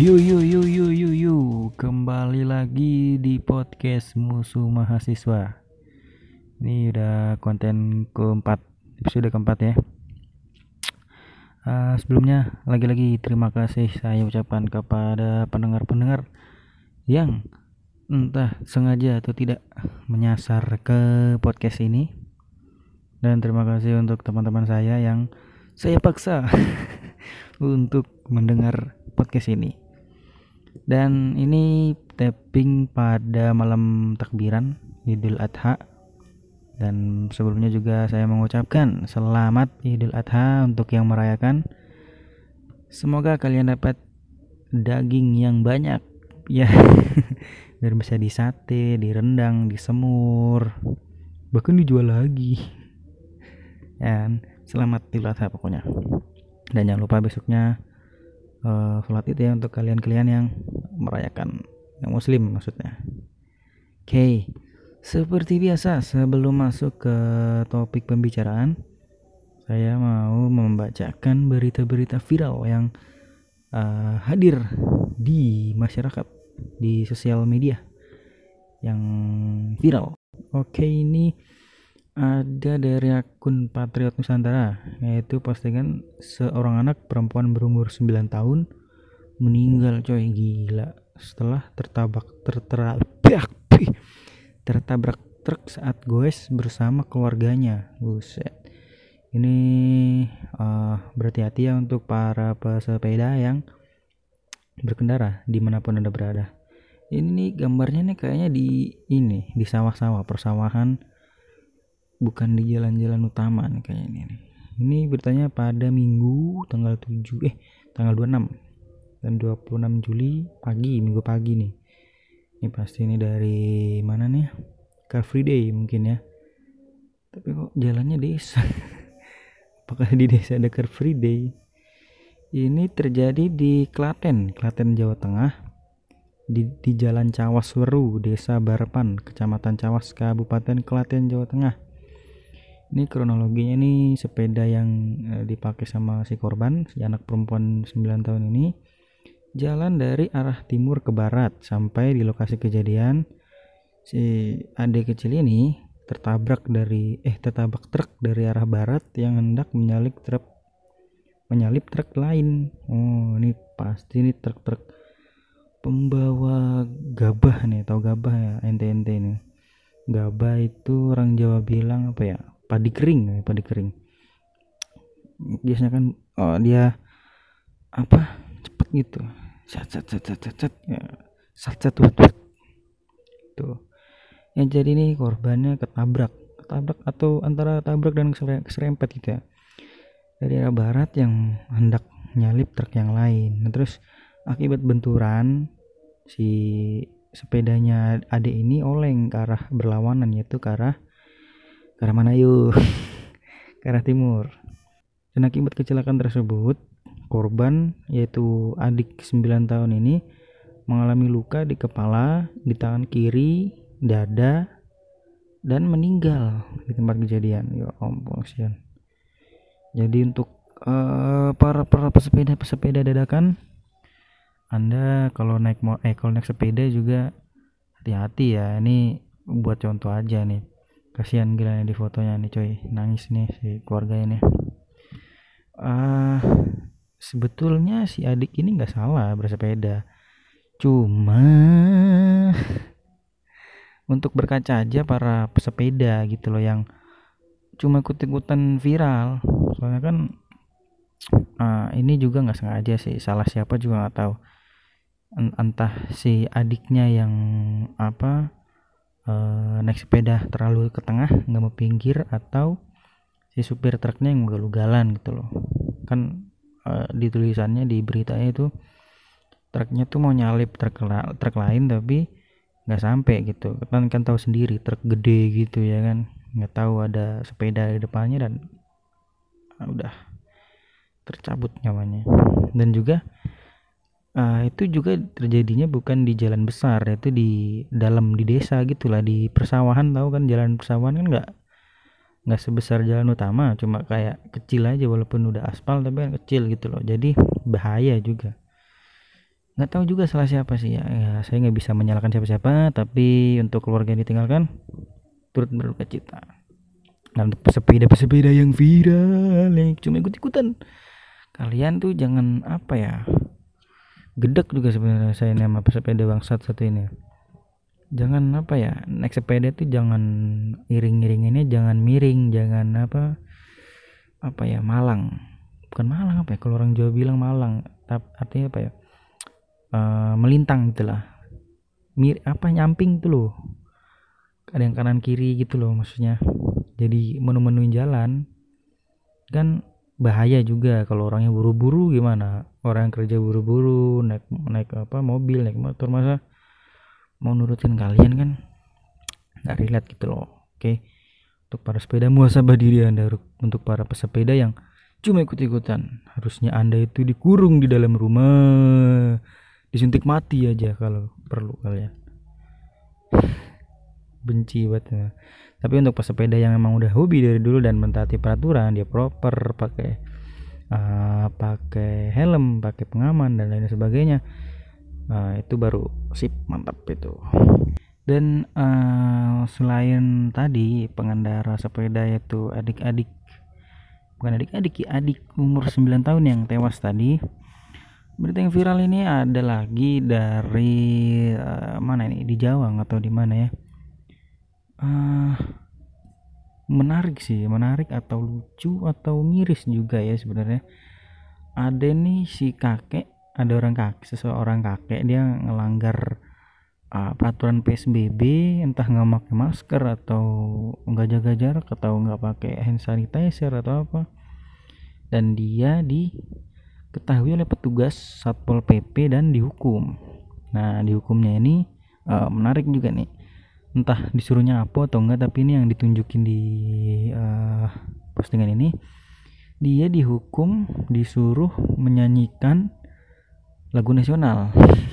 Yu yu yu yu yu yu kembali lagi di podcast musuh mahasiswa. Ini udah konten keempat episode keempat ya. Uh, sebelumnya lagi-lagi terima kasih saya ucapkan kepada pendengar-pendengar yang entah sengaja atau tidak menyasar ke podcast ini dan terima kasih untuk teman-teman saya yang saya paksa untuk mendengar podcast ini. Dan ini tapping pada malam takbiran Idul Adha. Dan sebelumnya juga saya mengucapkan selamat Idul Adha untuk yang merayakan. Semoga kalian dapat daging yang banyak ya biar bisa disate, direndang, disemur, bahkan dijual lagi. Dan selamat Idul Adha pokoknya. Dan jangan lupa besoknya uh, sholat itu ya untuk kalian-kalian yang merayakan yang muslim maksudnya oke okay. seperti biasa sebelum masuk ke topik pembicaraan saya mau membacakan berita-berita viral yang uh, hadir di masyarakat di sosial media yang viral oke okay, ini ada dari akun Patriot Nusantara yaitu postingan seorang anak perempuan berumur 9 tahun meninggal coy. Gila. Setelah tertabrak tertabrak tertabrak truk saat goes bersama keluarganya. Buset. Ini uh, berhati-hati ya untuk para pesepeda yang berkendara di mana pun anda berada. Ini gambarnya nih kayaknya di ini di sawah-sawah persawahan bukan di jalan-jalan utama nih kayaknya ini. Ini bertanya pada Minggu tanggal 7 eh tanggal 26 dan 26 Juli pagi minggu pagi nih. Ini pasti ini dari mana nih? Car Free Day mungkin ya. Tapi kok jalannya desa. Apakah di desa ada Car Free Day? Ini terjadi di Klaten, Klaten Jawa Tengah. Di, di Jalan Cawas Weru, Desa Barapan, Kecamatan Cawas, Kabupaten Klaten, Jawa Tengah ini kronologinya nih sepeda yang uh, dipakai sama si korban si anak perempuan 9 tahun ini jalan dari arah timur ke barat sampai di lokasi kejadian. Si adik kecil ini tertabrak dari eh tertabrak truk dari arah barat yang hendak menyalip truk menyalip truk lain. Oh ini pasti ini truk-truk pembawa gabah nih atau gabah ya ente-ente ini. Gabah itu orang Jawa bilang apa ya padi kering ya padi kering. Biasanya kan oh, dia apa cepet gitu. Sat sat sat sat sat ya wat, wat. tuh yang jadi ini korbannya ketabrak. Ketabrak atau antara tabrak dan keserempet gitu ya. Dari arah barat yang hendak nyalip truk yang lain. Nah, terus akibat benturan si sepedanya adik ini oleng ke arah berlawanan yaitu ke arah ke arah mana yuk? Ke arah timur. Dan akibat kecelakaan tersebut korban yaitu adik 9 tahun ini mengalami luka di kepala di tangan kiri dada dan meninggal di tempat kejadian. Ya ampun jadi untuk uh, para para pesepeda pesepeda dadakan anda kalau naik eh kalau naik sepeda juga hati-hati ya. Ini buat contoh aja nih kasihan gila nih di fotonya nih coy. Nangis nih si keluarga ini. Uh, sebetulnya si adik ini nggak salah bersepeda. Cuma untuk berkaca aja para pesepeda gitu loh yang cuma ikut-ikutan viral. Soalnya kan uh, ini juga nggak sengaja sih. Salah siapa juga nggak tahu. Entah si adiknya yang apa uh, naik sepeda terlalu ke tengah nggak mau pinggir atau si supir truknya yang ugal-ugalan gitu loh. Kan uh, di tulisannya di beritanya itu truknya tuh mau nyalip truk truk lain tapi nggak sampai gitu. Kan kan tahu sendiri truk gede gitu ya kan. Nggak tahu ada sepeda di depannya dan uh, udah tercabut nyawanya. Dan juga uh, itu juga terjadinya bukan di jalan besar itu di dalam di desa gitulah di persawahan tahu kan? Jalan persawahan kan nggak nggak sebesar jalan utama cuma kayak kecil aja walaupun udah aspal tapi kan kecil gitu loh. Jadi bahaya juga. Nggak tahu juga salah siapa sih ya, ya saya nggak bisa menyalahkan siapa-siapa tapi untuk keluarga yang ditinggalkan turut berduka cita. Dan pesepeda-pesepeda yang viral yang cuma ikut-ikutan kalian tuh jangan apa ya gedek juga sebenarnya saya nama pesepeda bangsat satu ini. Jangan apa ya naik sepeda tuh jangan iring-iring ini jangan miring jangan apa apa ya malang. Bukan malang apa ya kalau orang Jawa bilang malang artinya apa ya uh, melintang gitulah mir apa nyamping tuh loh. Ada yang kanan kiri gitu loh maksudnya. Jadi menu-menuin jalan. Kan bahaya juga kalau orangnya buru-buru gimana? Orang yang kerja buru-buru naik naik apa mobil naik motor masa mau nurutin kalian kan? Nggak relate gitu loh oke? Untuk para sepeda muasabah diri anda untuk para pesepeda yang cuma ikut-ikutan harusnya anda itu dikurung di dalam rumah. Disuntik mati aja kalau perlu kalian. Benci banget ya. Tapi untuk pesepeda yang emang udah hobi dari dulu dan mentaati peraturan dia proper pakai uh, pakai helm pakai pengaman dan lain sebagainya uh, itu baru sip mantap itu. Dan uh, selain tadi pengendara sepeda yaitu adik-adik bukan adik-adik ya adik umur 9 tahun yang tewas tadi. Berita yang viral ini ada lagi dari uh, mana ini? Di Jawa atau di mana ya uh, menarik sih menarik atau lucu atau miris juga ya sebenarnya. Ada nih si kakek ada orang kakek seseorang kakek dia ngelanggar uh, peraturan PSBB entah nggak pakai masker atau nggak jaga jarak atau nggak pakai hand sanitizer atau apa. Dan dia diketahui oleh petugas satpol pp dan dihukum. Nah dihukumnya ini uh, menarik juga nih entah disuruhnya apa atau enggak tapi ini yang ditunjukin di uh, postingan ini. Dia dihukum disuruh menyanyikan lagu nasional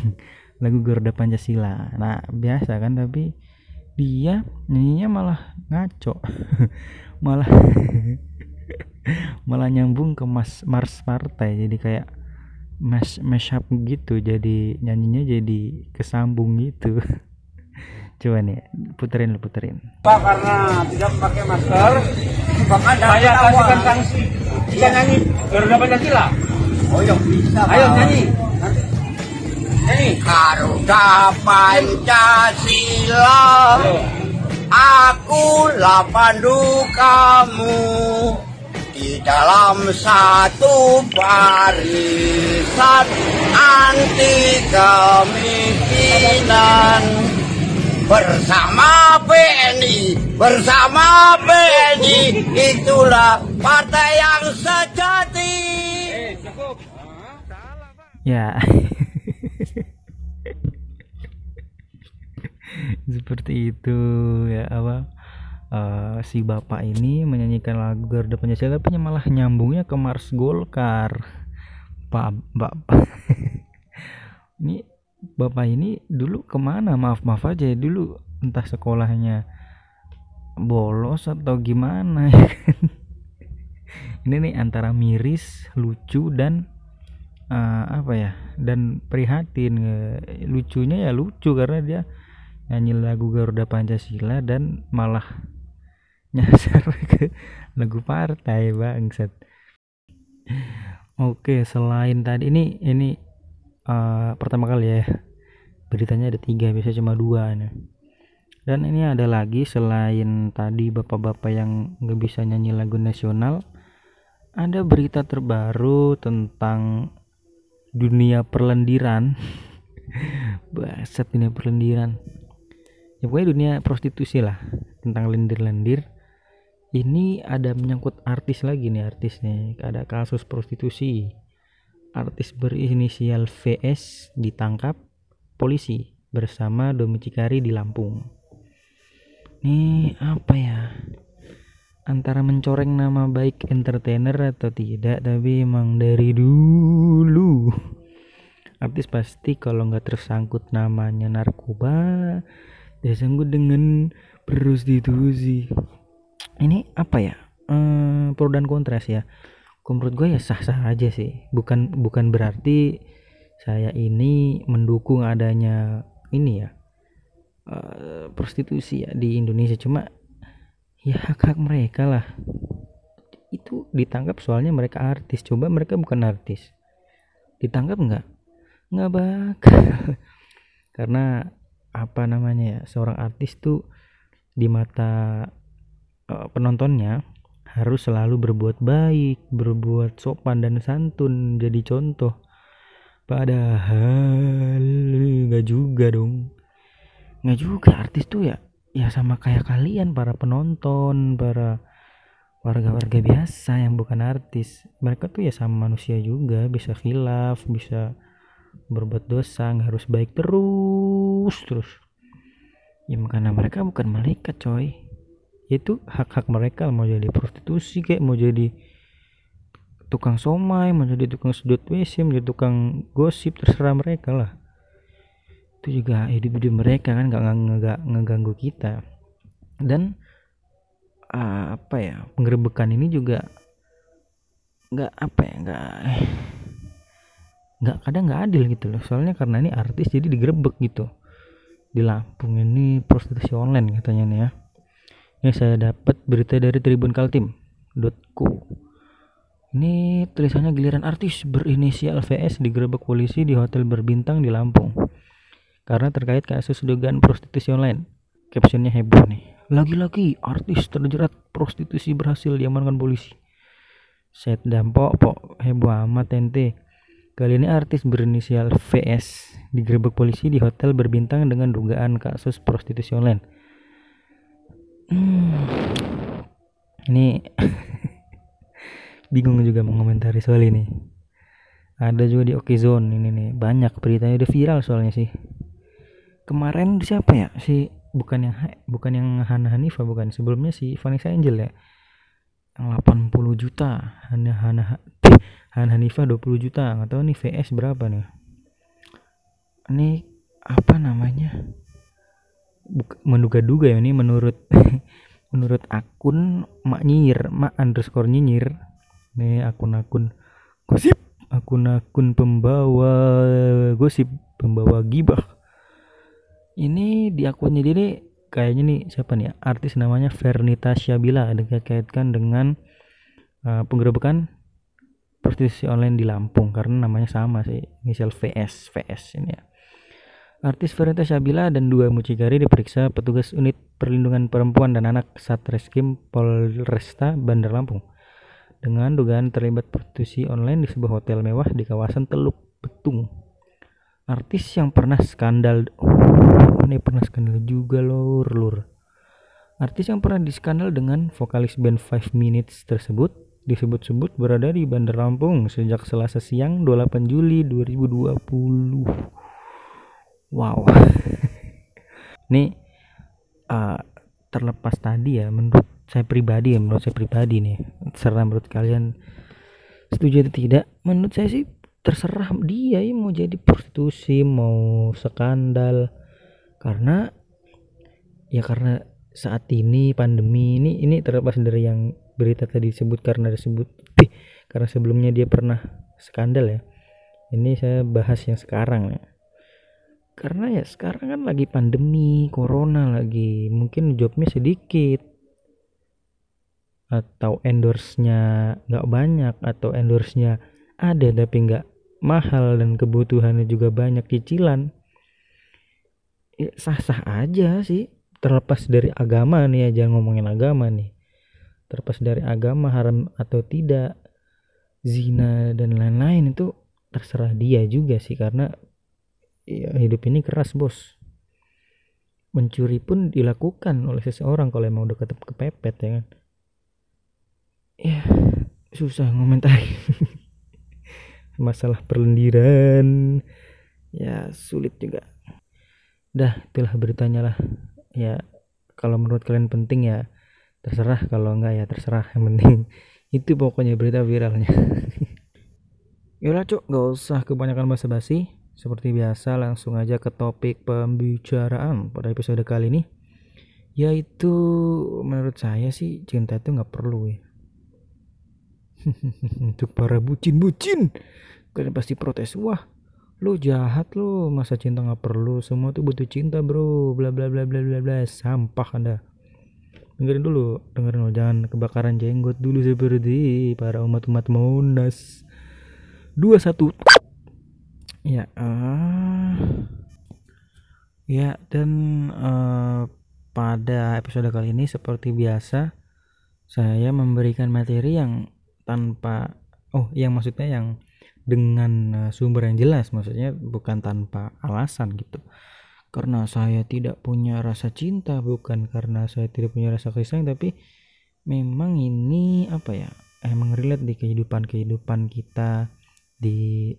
lagu Garuda Pancasila. Nah biasa kan tapi dia nyanyinya malah ngaco malah malah nyambung ke mas mars partai. Jadi kayak mas mashup gitu jadi nyanyinya jadi kesambung gitu coba nih puterin lu puterin. Pak karena tidak memakai masker maka saya kasihkan sanksi. Kita nyanyi. Garuda Pancasila oh iya bisa ayo nyanyi. Ini Garuda Pancasila Akulah pandu kamu Di dalam satu barisan Anti kemiskinan Bersama PNI Bersama PNI Itulah partai yang sejati. Ya. Seperti itu ya apa uh, si bapak ini menyanyikan lagu Garuda Pancasila tapi malah nyambungnya ke Mars Golkar. Pak bapak ini bapak ini dulu ke mana? Maaf maaf aja dulu entah sekolahnya bolos atau gimana. Ya kan ini nih antara miris lucu dan uh, apa ya dan prihatin. Lucunya ya lucu karena dia nyanyi lagu Garuda Pancasila dan malah nyasar ke lagu partai bangsat. Oke selain tadi ini ini uh, pertama kali ya beritanya ada tiga biasa cuma dua nih dan ini ada lagi selain tadi bapak-bapak yang nggak bisa nyanyi lagu nasional ada berita terbaru tentang dunia perlendiran. Baset dunia perlendiran. Ya pokoknya dunia prostitusi lah tentang lendir-lendir. Ini ada menyangkut artis lagi nih artis nih. Ada kasus prostitusi. Artis berinisial VS ditangkap polisi bersama domicikari di Lampung. Ini apa ya? Antara mencoreng nama baik entertainer atau tidak tapi emang dari dulu. Artis pasti kalau nggak tersangkut namanya narkoba tersangkut dengan prostitusi ini apa ya? Ehm, pro dan kontras ya. Menurut gue ya sah-sah aja sih. Bukan bukan berarti saya ini mendukung adanya ini ya uh, prostitusi ya di Indonesia. Cuma ya hak hak mereka lah. Itu ditangkap soalnya mereka artis. Coba mereka bukan artis. Ditangkap nggak? Nggak bakal. Karena apa namanya ya seorang artis tuh di mata uh, penontonnya harus selalu berbuat baik, berbuat sopan dan santun, jadi contoh. Padahal nggak juga dong. Nggak juga artis tuh ya, ya sama kayak kalian para penonton, para warga-warga biasa yang bukan artis. Mereka tuh ya sama manusia juga, bisa khilaf, bisa berbuat dosa, nggak harus baik terus terus. Ya karena mereka bukan malaikat coy itu hak-hak mereka mau jadi prostitusi kayak mau jadi tukang somai mau jadi tukang sedot WC mau jadi tukang gosip terserah mereka lah. Itu juga hidup-hidup mereka kan nggak nggak ngeganggu kita. Dan uh, apa ya penggerbekan ini juga nggak apa ya nggak nggak kadang nggak adil gitu loh. Soalnya karena ini artis jadi digerebek gitu. Di Lampung ini prostitusi online katanya nih ya. Ini saya dapat berita dari Tribun Kaltim.co. Ini tulisannya giliran artis berinisial VS digerebek polisi di hotel berbintang di Lampung. Karena terkait kasus dugaan prostitusi online. Captionnya heboh nih. Lagi-lagi artis terjerat prostitusi berhasil diamankan polisi. Set dampo pok heboh amat ente. Kali ini artis berinisial VS digerebek polisi di hotel berbintang dengan dugaan kasus prostitusi online hmm. ini bingung juga mengomentari soal ini. Ada juga di Oke Zone ini nih banyak beritanya udah viral soalnya sih. Kemarin siapa ya? Si bukan yang bukan yang Hana Hanifa bukan. Sebelumnya si Vanessa Angel ya. Yang 80 juta. Hana Hana Hana Hanifa 20 juta. Nggak tahu nih VS berapa nih. Ini apa namanya? Menduga-duga ya ini menurut menurut akun mak nyinyir mak underscore nyinyir nih akun-akun gosip akun-akun pembawa gosip pembawa gibah. Ini di akunnya dia kayaknya nih siapa nih artis namanya Fernita Syabila ada dikaitkan dengan uh, penggerebekan prostitusi online di Lampung. Karena namanya sama sih inisial VS VS ini ya. Artis Verita Syabila dan dua mucikari diperiksa petugas unit perlindungan perempuan dan anak Satreskrim Polresta Bandar Lampung dengan dugaan terlibat prostitusi online di sebuah hotel mewah di kawasan Teluk Betung. Artis yang pernah skandal, oh ini pernah skandal juga lor lur. Artis yang pernah diskandal dengan vokalis band 5 Minutes tersebut disebut-sebut berada di Bandar Lampung sejak Selasa siang 28 Juli 2020 wow ini uh, terlepas tadi ya menurut saya pribadi ya menurut saya pribadi nih terserah menurut kalian. Setuju atau tidak? Menurut saya sih terserah dia ya mau jadi prostitusi mau skandal karena ya karena saat ini pandemi ini ini terlepas dari yang berita tadi disebut karena disebut eh, karena sebelumnya dia pernah skandal ya. Ini saya bahas yang sekarang ya. Karena ya sekarang kan lagi pandemi corona lagi mungkin jobnya sedikit atau endorse-nya nggak banyak atau endorse-nya ada tapi nggak mahal dan kebutuhannya juga banyak cicilan. Ya, sah-sah aja sih. Terlepas dari agama nih ya jangan ngomongin agama nih. Terlepas dari agama haram atau tidak zina dan lain-lain itu terserah dia juga sih. Karena ya, hidup ini keras bos. Mencuri pun dilakukan oleh seseorang kalau emang udah ketemu kepepet ya kan ya susah ngomentari. Masalah perlendiran. Ya sulit juga. Dah itulah beritanya lah ya kalau menurut kalian penting ya terserah. Kalau enggak ya terserah. Yang penting itu pokoknya berita viralnya. Yolah cok gak usah kebanyakan basa-basi. Seperti biasa langsung aja ke topik pembicaraan pada episode kali ini. Yaitu menurut saya sih cinta itu nggak perlu ya untuk para bucin-bucin. Kalian pasti protes wah lu jahat lu masa cinta nggak perlu? Semua tuh butuh cinta bro. Bla bla bla bla bla bla. Sampah anda. Dengerin dulu dengerin lo jangan kebakaran jenggot dulu seperti para umat-umat monas. Dua satu. Ya uh, ya dan uh, pada episode kali ini seperti biasa saya memberikan materi yang tanpa oh yang maksudnya yang dengan uh, sumber yang jelas maksudnya bukan tanpa alasan gitu. Karena saya tidak punya rasa cinta bukan karena saya tidak punya rasa kasih sayang tapi memang ini apa ya emang relate di kehidupan kehidupan kita di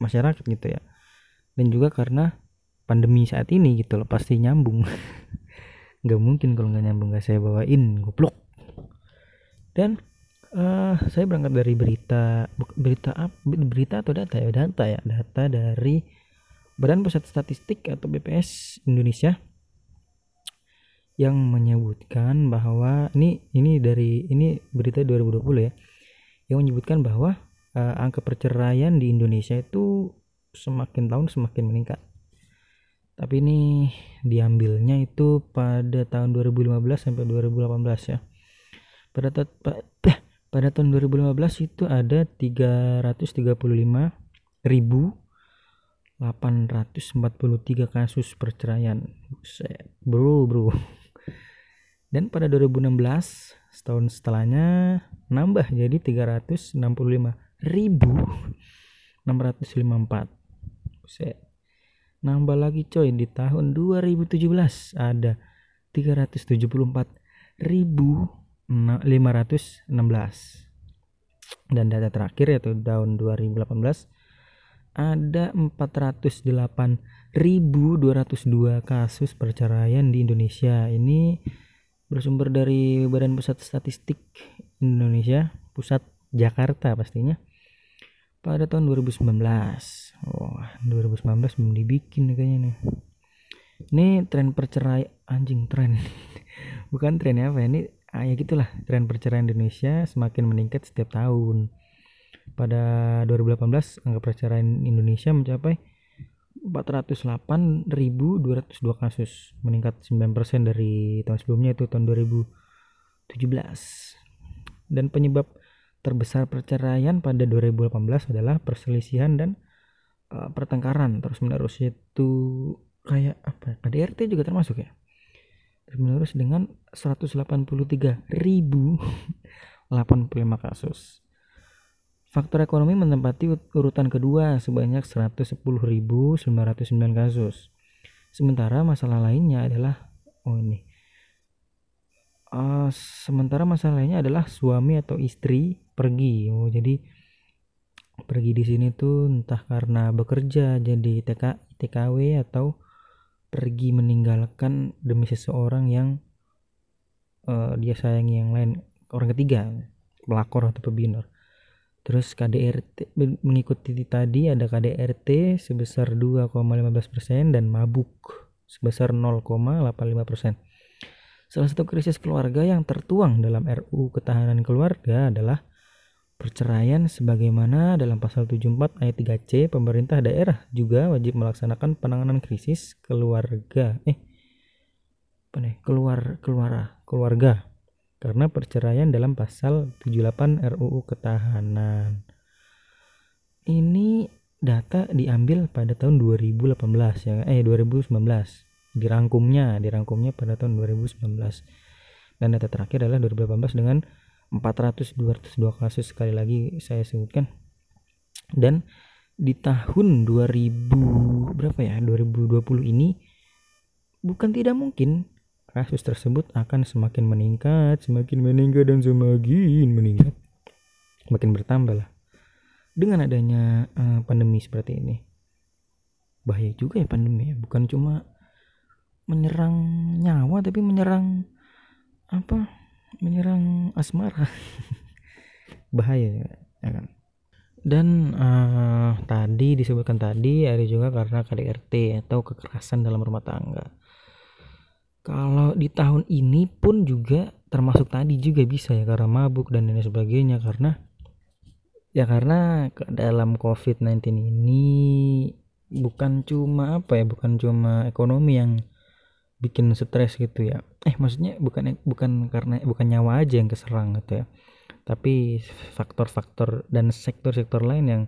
masyarakat gitu ya. Dan juga karena pandemi saat ini gitu loh pasti nyambung. Nggak mungkin kalau nggak nyambung nggak saya bawain goblok. Dan uh, saya berangkat dari berita berita apa berita atau data ya? Data ya data dari Badan Pusat Statistik atau BPS Indonesia yang menyebutkan bahwa ini ini dari ini berita 2020 ya yang menyebutkan bahwa uh, angka perceraian di Indonesia itu semakin tahun semakin meningkat. Tapi ini diambilnya itu pada tahun 2015 sampai 2018 ya. Pada pada tahun 2015 itu ada 335.843 kasus perceraian. Bro, bro. Dan pada 2016 setahun setelahnya nambah jadi 365.654. Set. Nambah lagi coy di tahun 2017 ada 374.000 516 dan data terakhir yaitu tahun 2018 ada 408.202 kasus perceraian di Indonesia. Ini bersumber dari Badan Pusat Statistik Indonesia Pusat Jakarta pastinya pada tahun 2019 wah 2019 belum dibikin kayaknya nih. Ini tren perceraian anjing tren. Bukan tren ya apa ya? ini ah, ya gitulah. Tren perceraian Indonesia semakin meningkat setiap tahun. Pada 2018 angka perceraian Indonesia mencapai 408.202 kasus. Meningkat 9% dari tahun sebelumnya itu tahun 2017 dan penyebab terbesar perceraian pada 2018 adalah perselisihan dan uh, pertengkaran terus menerus itu kayak apa KDRT juga termasuk ya menerus dengan 183.085 kasus. Faktor ekonomi menempati urutan kedua sebanyak 110.909 kasus. Sementara masalah lainnya adalah oh ini. Uh, sementara masalah lainnya adalah suami atau istri pergi. Oh, jadi pergi di sini tuh entah karena bekerja jadi TK TKW atau pergi meninggalkan demi seseorang yang uh, dia sayangi yang lain orang ketiga pelakor atau pebinor terus KDRT mengikuti tadi ada KDRT sebesar 2,15% dan mabuk sebesar 0,85%. Salah satu krisis keluarga yang tertuang dalam RU Ketahanan Keluarga adalah perceraian sebagaimana dalam pasal 74 ayat 3C pemerintah daerah juga wajib melaksanakan penanganan krisis keluarga. Eh apa nih? Keluar keluar keluarga. Karena perceraian dalam pasal 78 RUU Ketahanan. Ini data diambil pada tahun 2018 ya eh 2019 dirangkumnya dirangkumnya pada tahun 2019 dan data terakhir adalah 2018 dengan 400 202 kasus sekali lagi saya sebutkan. Dan di tahun 2000 berapa ya 2020 ini bukan tidak mungkin kasus tersebut akan semakin meningkat semakin meningkat dan semakin meningkat. Makin bertambah lah. Dengan adanya uh, pandemi seperti ini. Bahaya juga ya pandemi ya. Bukan cuma menyerang nyawa tapi menyerang apa menyerang asmara. Bahaya ya kan? Dan uh, tadi disebutkan tadi ada juga karena KDRT atau kekerasan dalam rumah tangga. Kalau di tahun ini pun juga termasuk tadi juga bisa ya karena mabuk dan lain sebagainya karena ya karena dalam COVID-19 ini bukan cuma apa ya bukan cuma ekonomi yang bikin stres gitu ya. Eh maksudnya bukan bukan karena bukan nyawa aja yang keserang gitu ya. Tapi faktor-faktor dan sektor-sektor lain yang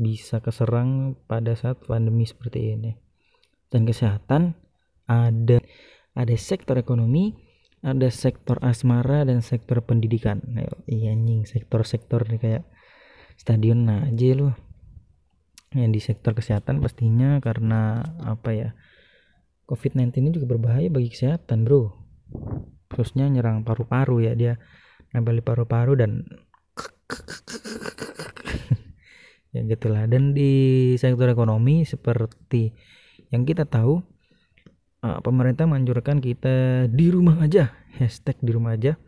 bisa keserang pada saat pandemi seperti ini. Dan kesehatan ada ada sektor ekonomi ada sektor asmara dan sektor pendidikan. Iya anjing sektor-sektor kayak stadion aja loh yang di sektor kesehatan pastinya karena apa ya COVID-19 ini juga berbahaya bagi kesehatan bro. Khususnya nyerang paru-paru ya dia di paru-paru dan ya gitulah. Dan di sektor ekonomi seperti yang kita tahu uh, pemerintah menganjurkan kita di rumah aja hashtag di rumah aja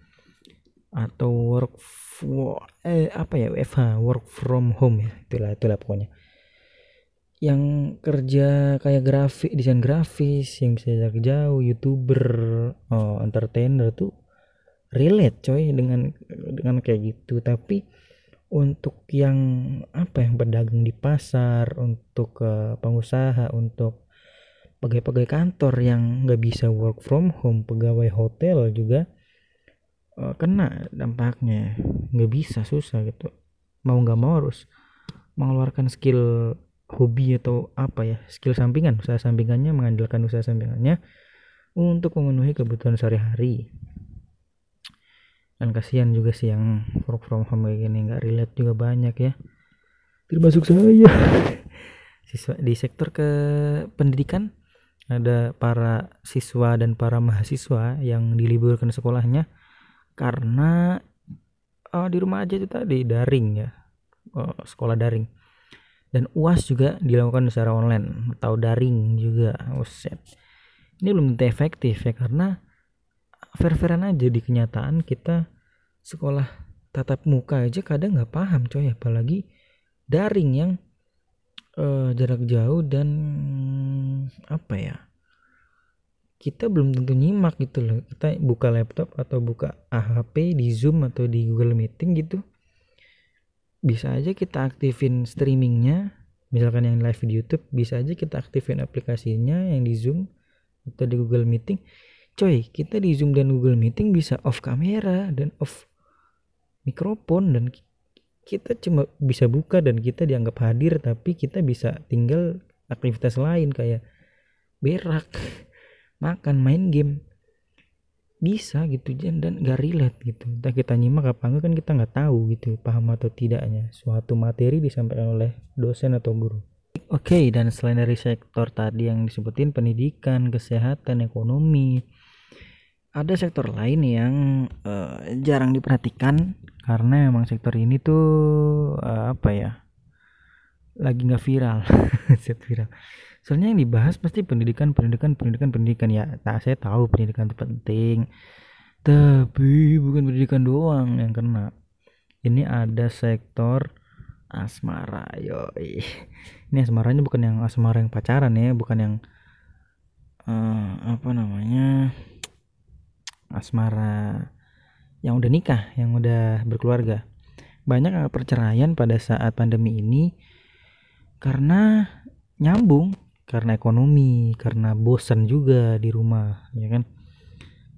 atau work for, eh apa ya WFH work from home ya itulah itulah pokoknya yang kerja kayak grafik desain grafis yang bisa jarak jauh youtuber oh, entertainer tuh relate coy dengan dengan kayak gitu. Tapi untuk yang apa yang pedagang di pasar untuk uh, pengusaha untuk pegawai-pegawai kantor yang nggak bisa work from home pegawai hotel juga uh, kena dampaknya. Nggak bisa susah gitu. Mau nggak mau harus mengeluarkan skill hobi atau apa ya skill sampingan usaha sampingannya mengandalkan usaha sampingannya untuk memenuhi kebutuhan sehari-hari. Dan kasihan juga sih yang work from home kayak gini nggak relate juga banyak ya. Termasuk saya. Siswa di sektor ke pendidikan ada para siswa dan para mahasiswa yang diliburkan sekolahnya karena oh, di rumah aja itu tadi daring ya. Oh, sekolah daring dan UAS juga dilakukan secara online atau daring juga Uset. ini belum tentu efektif ya karena fair-fairan aja di kenyataan kita sekolah tatap muka aja kadang nggak paham coy. Apalagi daring yang uh, jarak jauh dan apa ya kita belum tentu nyimak gitu loh. Kita buka laptop atau buka AHP di Zoom atau di Google Meeting gitu bisa aja kita aktifin streamingnya. Misalkan yang live di YouTube bisa aja kita aktifin aplikasinya yang di Zoom atau di Google Meeting. Coy kita di Zoom dan Google Meeting bisa off kamera dan off mikrofon dan kita cuma bisa buka dan kita dianggap hadir tapi kita bisa tinggal aktivitas lain kayak berak makan main game bisa gitu dan dan gak relate gitu. Entah kita nyimak apa enggak kan kita nggak tahu gitu paham atau tidaknya. Suatu materi disampaikan oleh dosen atau guru. Oke okay, dan selain dari sektor tadi yang disebutin pendidikan kesehatan ekonomi ada sektor lain yang uh, jarang diperhatikan karena memang sektor ini tuh uh, apa ya lagi nggak viral. Set viral soalnya yang dibahas pasti pendidikan pendidikan pendidikan pendidikan. Ya nah saya tahu pendidikan itu penting. Tapi bukan pendidikan doang yang kena. Ini ada sektor asmara yo ini asmaranya bukan yang asmara yang pacaran ya bukan yang uh, apa namanya asmara yang udah nikah yang udah berkeluarga. Banyak perceraian pada saat pandemi ini karena nyambung karena ekonomi karena bosan juga di rumah ya kan?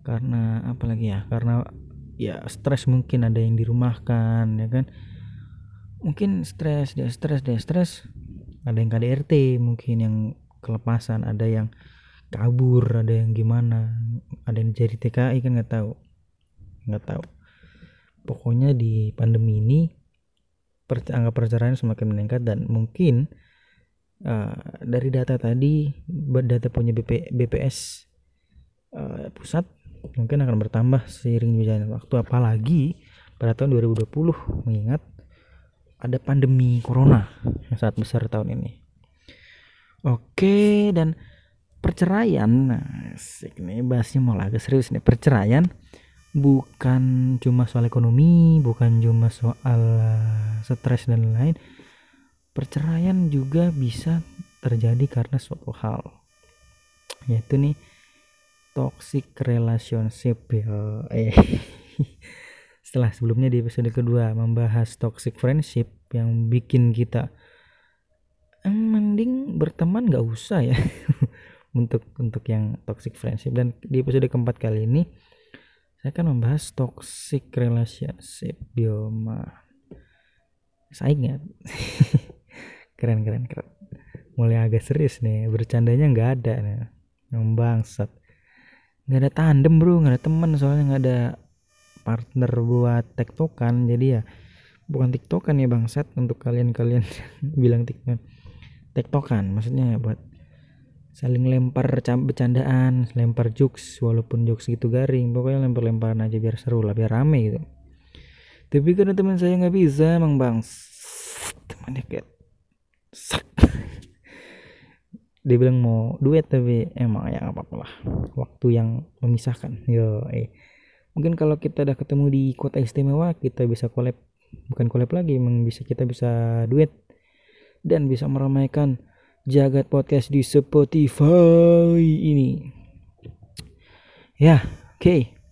Karena apa lagi ya? Karena ya stres mungkin ada yang dirumahkan ya kan? Mungkin stres dia stres dia stres. Ada yang KDRT mungkin yang kelepasan ada yang kabur ada yang gimana? Ada yang jadi TKI kan nggak tahu. Nggak tahu. Pokoknya di pandemi ini angka perceraian semakin meningkat dan mungkin uh, dari data tadi data punya BP, BPS uh, eh, pusat mungkin akan bertambah seiring berjalannya waktu. Apalagi pada tahun 2020 mengingat ada pandemi corona yang sangat besar tahun ini. Oke dan perceraian nah ini bahasnya malah agak serius nih. Perceraian bukan cuma soal ekonomi bukan cuma soal uh, stres dan lain-lain perceraian juga bisa terjadi karena suatu hal yaitu nih toxic relationship ya. Eh setelah sebelumnya di episode kedua membahas toxic friendship yang bikin kita mending berteman nggak usah ya. Untuk untuk yang toxic friendship. Dan di episode keempat kali ini saya akan membahas toxic relationship. Bioma saing ya keren keren keren. Mulai agak serius nih bercandanya nggak ada nih. Bangsat. Nggak ada tandem bro nggak ada teman soalnya nggak ada partner buat tektokan. Jadi ya bukan tiktokan ya bangsat untuk kalian-kalian bilang tiktokan tektokan maksudnya buat saling lempar bercandaan lempar jokes walaupun jokes gitu garing. Pokoknya lempar-lemparan aja biar seru lah biar rame gitu. Tapi karena teman saya nggak bisa emang bang temannya kayak dia bilang mau duet tapi emang ya apa apa lah waktu yang memisahkan yo eh mungkin kalau kita udah ketemu di kota istimewa kita bisa collab bukan collab lagi emang bisa kita bisa duet dan bisa meramaikan jagat podcast di Spotify ini. Ya, oke. Okay.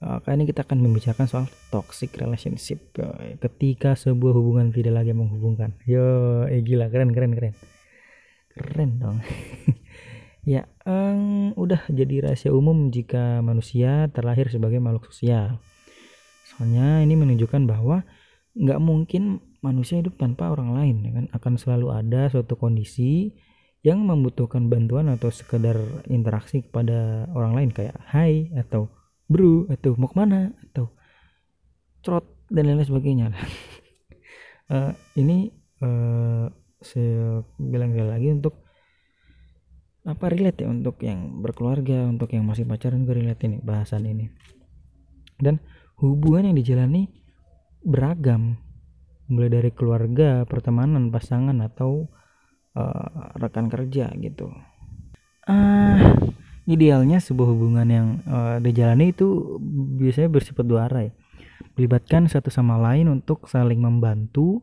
Uh, kali ini kita akan membicarakan soal toxic relationship. Uh, ketika sebuah hubungan tidak lagi menghubungkan. Yo, eh gila, keren keren keren. Keren dong. ya, um, udah jadi rahasia umum jika manusia terlahir sebagai makhluk sosial. Soalnya ini menunjukkan bahwa nggak mungkin manusia hidup tanpa orang lain ya kan akan selalu ada suatu kondisi yang membutuhkan bantuan atau sekedar interaksi kepada orang lain kayak hai atau bro atau mau ke mana? Atau trot dan lain-lain sebagainya. Uh, ini uh, saya bilang lagi untuk apa relate ya untuk yang berkeluarga untuk yang masih pacaran gue relate ini bahasan ini. Dan hubungan yang dijalani beragam. Mulai dari keluarga pertemanan pasangan atau uh, rekan kerja gitu. Uh, idealnya sebuah hubungan yang uh, dijalani itu biasanya bersifat dua arah ya. Melibatkan satu sama lain untuk saling membantu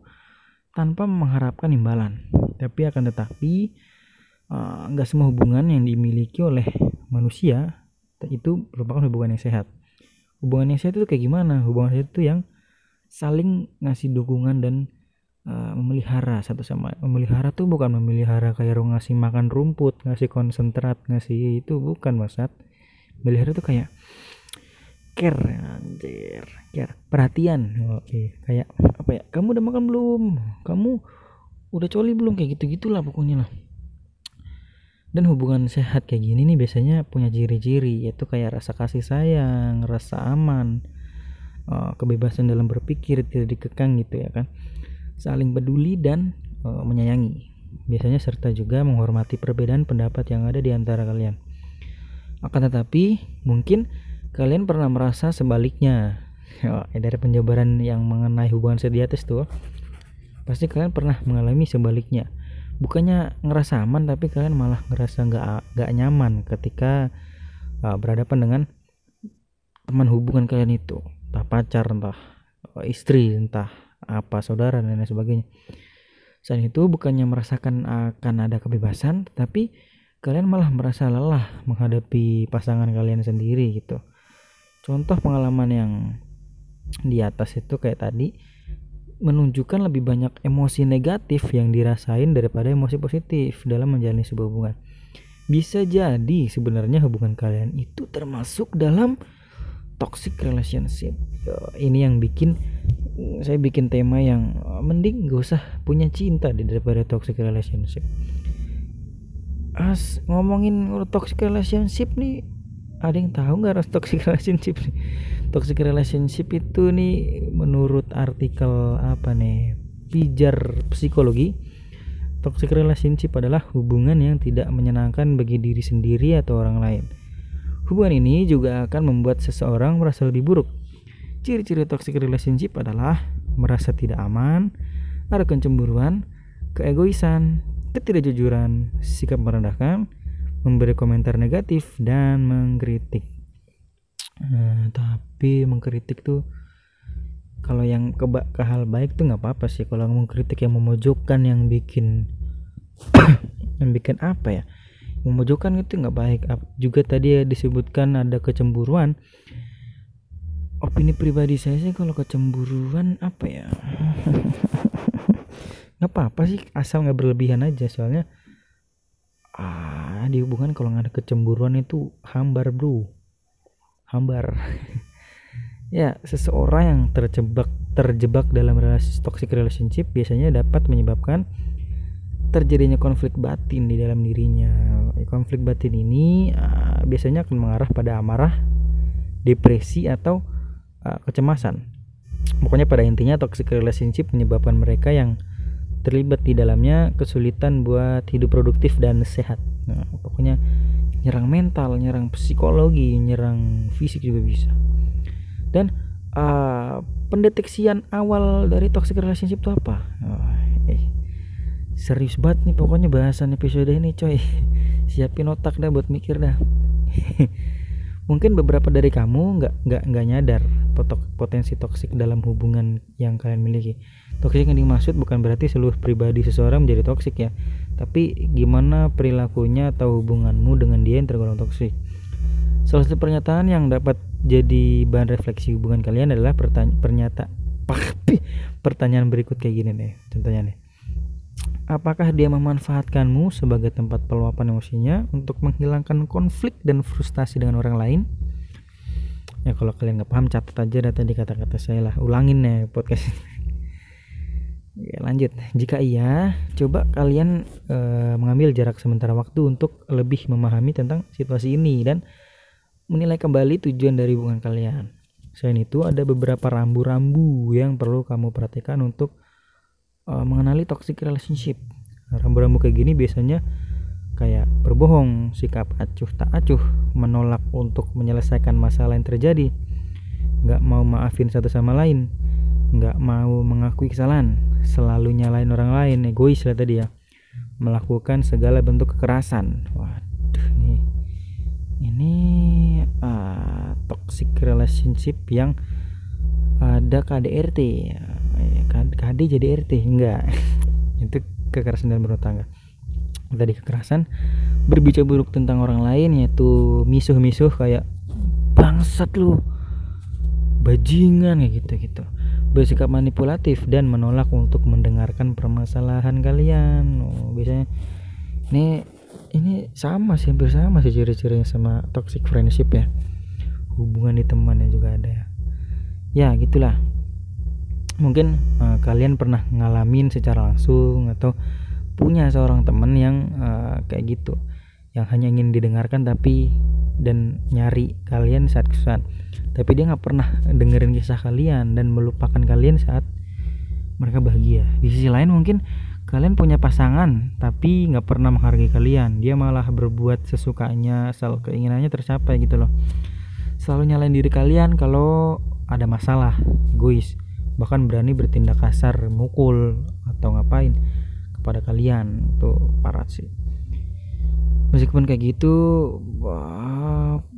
tanpa mengharapkan imbalan. Tapi akan tetapi nggak uh, semua hubungan yang dimiliki oleh manusia itu merupakan hubungan yang sehat. Hubungan yang sehat itu kayak gimana? Hubungan sehat itu yang saling ngasih dukungan dan uh, memelihara satu sama memelihara tuh bukan memelihara kayak ngasih makan rumput ngasih konsentrat ngasih itu bukan maksud memelihara tuh kayak care anjir care perhatian. Oke kayak apa ya kamu udah makan belum? Kamu udah coli belum? Kayak gitu gitulah pokoknya lah. Dan hubungan sehat kayak gini nih biasanya punya ciri-ciri yaitu kayak rasa kasih sayang rasa aman uh, kebebasan dalam berpikir tidak dikekang gitu ya kan saling peduli dan uh, menyayangi. Biasanya serta juga menghormati perbedaan pendapat yang ada di antara kalian. Akan tetapi mungkin kalian pernah merasa sebaliknya. Ya, dari penjabaran yang mengenai hubungan saya di atas tuh pasti kalian pernah mengalami sebaliknya. Bukannya ngerasa aman tapi kalian malah ngerasa nggak nggak nyaman ketika uh, berhadapan dengan teman hubungan kalian itu. Entah pacar entah istri entah apa saudara dan lain sebagainya. Selain itu bukannya merasakan akan ada kebebasan tapi kalian malah merasa lelah menghadapi pasangan kalian sendiri gitu. Contoh pengalaman yang di atas itu kayak tadi menunjukkan lebih banyak emosi negatif yang dirasain daripada emosi positif dalam menjalani sebuah hubungan. Bisa jadi sebenarnya hubungan kalian itu termasuk dalam toxic relationship. Ini yang bikin saya bikin tema yang oh, mending gak usah punya cinta daripada toxic relationship. As ngomongin toxic relationship nih ada yang tahu nggak harus toxic relationship nih? Toxic relationship itu nih menurut artikel apa nih? Pijar psikologi toxic relationship adalah hubungan yang tidak menyenangkan bagi diri sendiri atau orang lain. Hubungan ini juga akan membuat seseorang merasa lebih buruk. Ciri-ciri toxic relationship adalah merasa tidak aman, ada kecemburuan, keegoisan, ketidakjujuran, sikap merendahkan, memberi komentar negatif, dan mengkritik. Nah, tapi mengkritik tuh kalau yang ke, ke hal baik tuh nggak apa-apa sih. Kalau mengkritik yang memojokkan yang bikin yang bikin apa ya? Memojokkan itu nggak baik. Juga tadi ya disebutkan ada kecemburuan opini pribadi saya sih kalau kecemburuan apa ya? Nggak apa-apa sih asal nggak berlebihan aja. Soalnya ah di hubungan kalau nggak ada kecemburuan itu hambar bro. Hambar. Ya seseorang yang terjebak terjebak dalam relasi toxic relationship biasanya dapat menyebabkan terjadinya konflik batin di dalam dirinya. Konflik batin ini uh, biasanya akan mengarah pada amarah depresi atau uh, kecemasan pokoknya pada intinya toxic relationship menyebabkan mereka yang terlibat di dalamnya kesulitan buat hidup produktif dan sehat. Nah, pokoknya nyerang mental, nyerang psikologi, nyerang fisik juga bisa. Dan uh, pendeteksian awal dari toxic relationship itu apa? Oh, eh, serius banget nih pokoknya bahasan episode ini coy. Siapin otak dah buat mikir dah. Mungkin beberapa dari kamu nggak nggak nggak nyadar potensi toksik dalam hubungan yang kalian miliki. Toksik yang dimaksud bukan berarti seluruh pribadi seseorang menjadi toksik ya. Tapi gimana perilakunya atau hubunganmu dengan dia yang tergolong toksik. Salah satu pernyataan yang dapat jadi bahan refleksi hubungan kalian adalah pertanyaan pertanyaan berikut kayak gini nih contohnya nih apakah dia memanfaatkanmu sebagai tempat peluapan emosinya untuk menghilangkan konflik dan frustasi dengan orang lain ya kalau kalian nggak paham catat aja data di kata-kata saya lah ulangin ya podcast ini Ya, lanjut. Jika iya, coba kalian e, mengambil jarak sementara waktu untuk lebih memahami tentang situasi ini dan menilai kembali tujuan dari hubungan kalian. Selain itu, ada beberapa rambu-rambu yang perlu kamu perhatikan untuk e, mengenali toxic relationship. Rambu-rambu kayak gini biasanya kayak berbohong, sikap acuh tak acuh, menolak untuk menyelesaikan masalah yang terjadi, nggak mau maafin satu sama lain, nggak mau mengakui kesalahan, selalu nyalain orang lain egois lah tadi ya. Melakukan segala bentuk kekerasan. Waduh nih ini uh, toxic relationship yang ada KDRT KD jadi RT enggak. Itu kekerasan dalam rumah tangga. Tadi kekerasan berbicara buruk tentang orang lain yaitu misuh-misuh kayak bangsat lu bajingan kayak gitu gitu bersikap manipulatif dan menolak untuk mendengarkan permasalahan kalian. Oh, biasanya ini ini sama sih hampir sama sih ciri-cirinya sama toxic friendship ya. Hubungan di temannya juga ada ya. Ya gitulah mungkin uh, kalian pernah ngalamin secara langsung atau punya seorang teman yang uh, kayak gitu. Yang hanya ingin didengarkan tapi dan nyari kalian saat kesusahan tapi dia nggak pernah dengerin kisah kalian dan melupakan kalian saat mereka bahagia. Di sisi lain mungkin kalian punya pasangan tapi nggak pernah menghargai kalian. Dia malah berbuat sesukanya asal keinginannya tercapai gitu loh. Selalu nyalain diri kalian kalau ada masalah egois bahkan berani bertindak kasar mukul atau ngapain kepada kalian. Tuh parat sih. Meskipun kayak gitu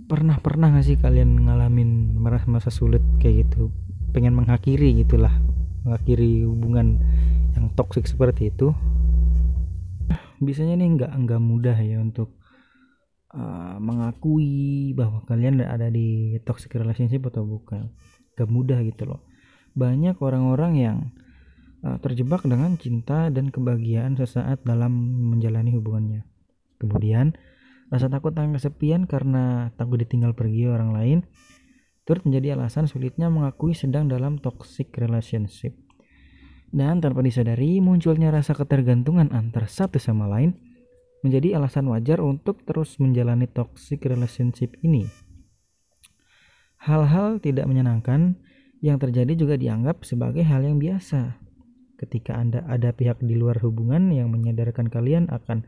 pernah pernah gak sih kalian ngalamin merasa masa sulit kayak gitu? Pengen mengakhiri gitulah mengakhiri hubungan yang toksik seperti itu. Biasanya nih nggak nggak mudah ya untuk uh, mengakui bahwa kalian ada di toxic relationship atau bukan. Gak mudah gitu loh banyak orang-orang yang uh, terjebak dengan cinta dan kebahagiaan sesaat dalam menjalani hubungannya Kemudian, rasa takut akan kesepian karena takut ditinggal pergi orang lain turut menjadi alasan sulitnya mengakui sedang dalam toxic relationship. Dan tanpa disadari, munculnya rasa ketergantungan antar satu sama lain menjadi alasan wajar untuk terus menjalani toxic relationship ini. Hal-hal tidak menyenangkan yang terjadi juga dianggap sebagai hal yang biasa. Ketika Anda ada pihak di luar hubungan yang menyadarkan kalian akan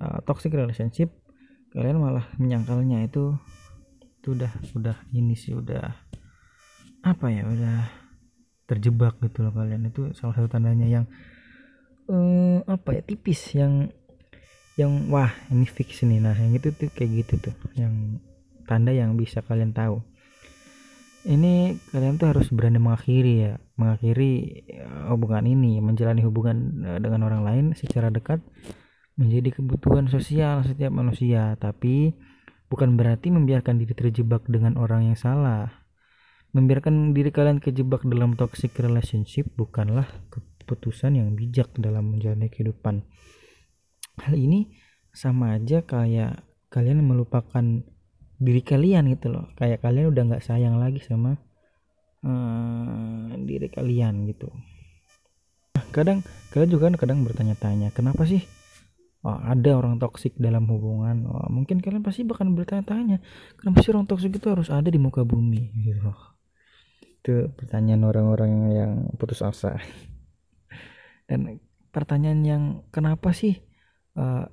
uh, toxic relationship kalian malah menyangkalnya itu itu udah udah ini sih udah apa ya udah terjebak gitu loh kalian. Itu salah satu tandanya yang uh, apa ya tipis yang yang wah ini fix nih nah yang itu tuh kayak gitu tuh. Yang tanda yang bisa kalian tahu ini kalian tuh harus berani mengakhiri ya. Mengakhiri eh, hubungan ini menjalani hubungan dengan orang lain secara dekat menjadi kebutuhan sosial setiap manusia, tapi bukan berarti membiarkan diri terjebak dengan orang yang salah. Membiarkan diri kalian kejebak dalam toxic relationship bukanlah keputusan yang bijak dalam menjalani kehidupan. Hal ini sama aja kayak kalian melupakan diri kalian gitu loh. Kayak kalian udah nggak sayang lagi sama uh, diri kalian gitu. Kadang kalian juga kan kadang bertanya-tanya kenapa sih oh, ada orang toksik dalam hubungan? Oh, mungkin kalian pasti bahkan bertanya-tanya kenapa sih orang toksik itu harus ada di muka bumi? Gitu. Itu pertanyaan orang-orang yang putus asa. Dan pertanyaan yang kenapa sih uh,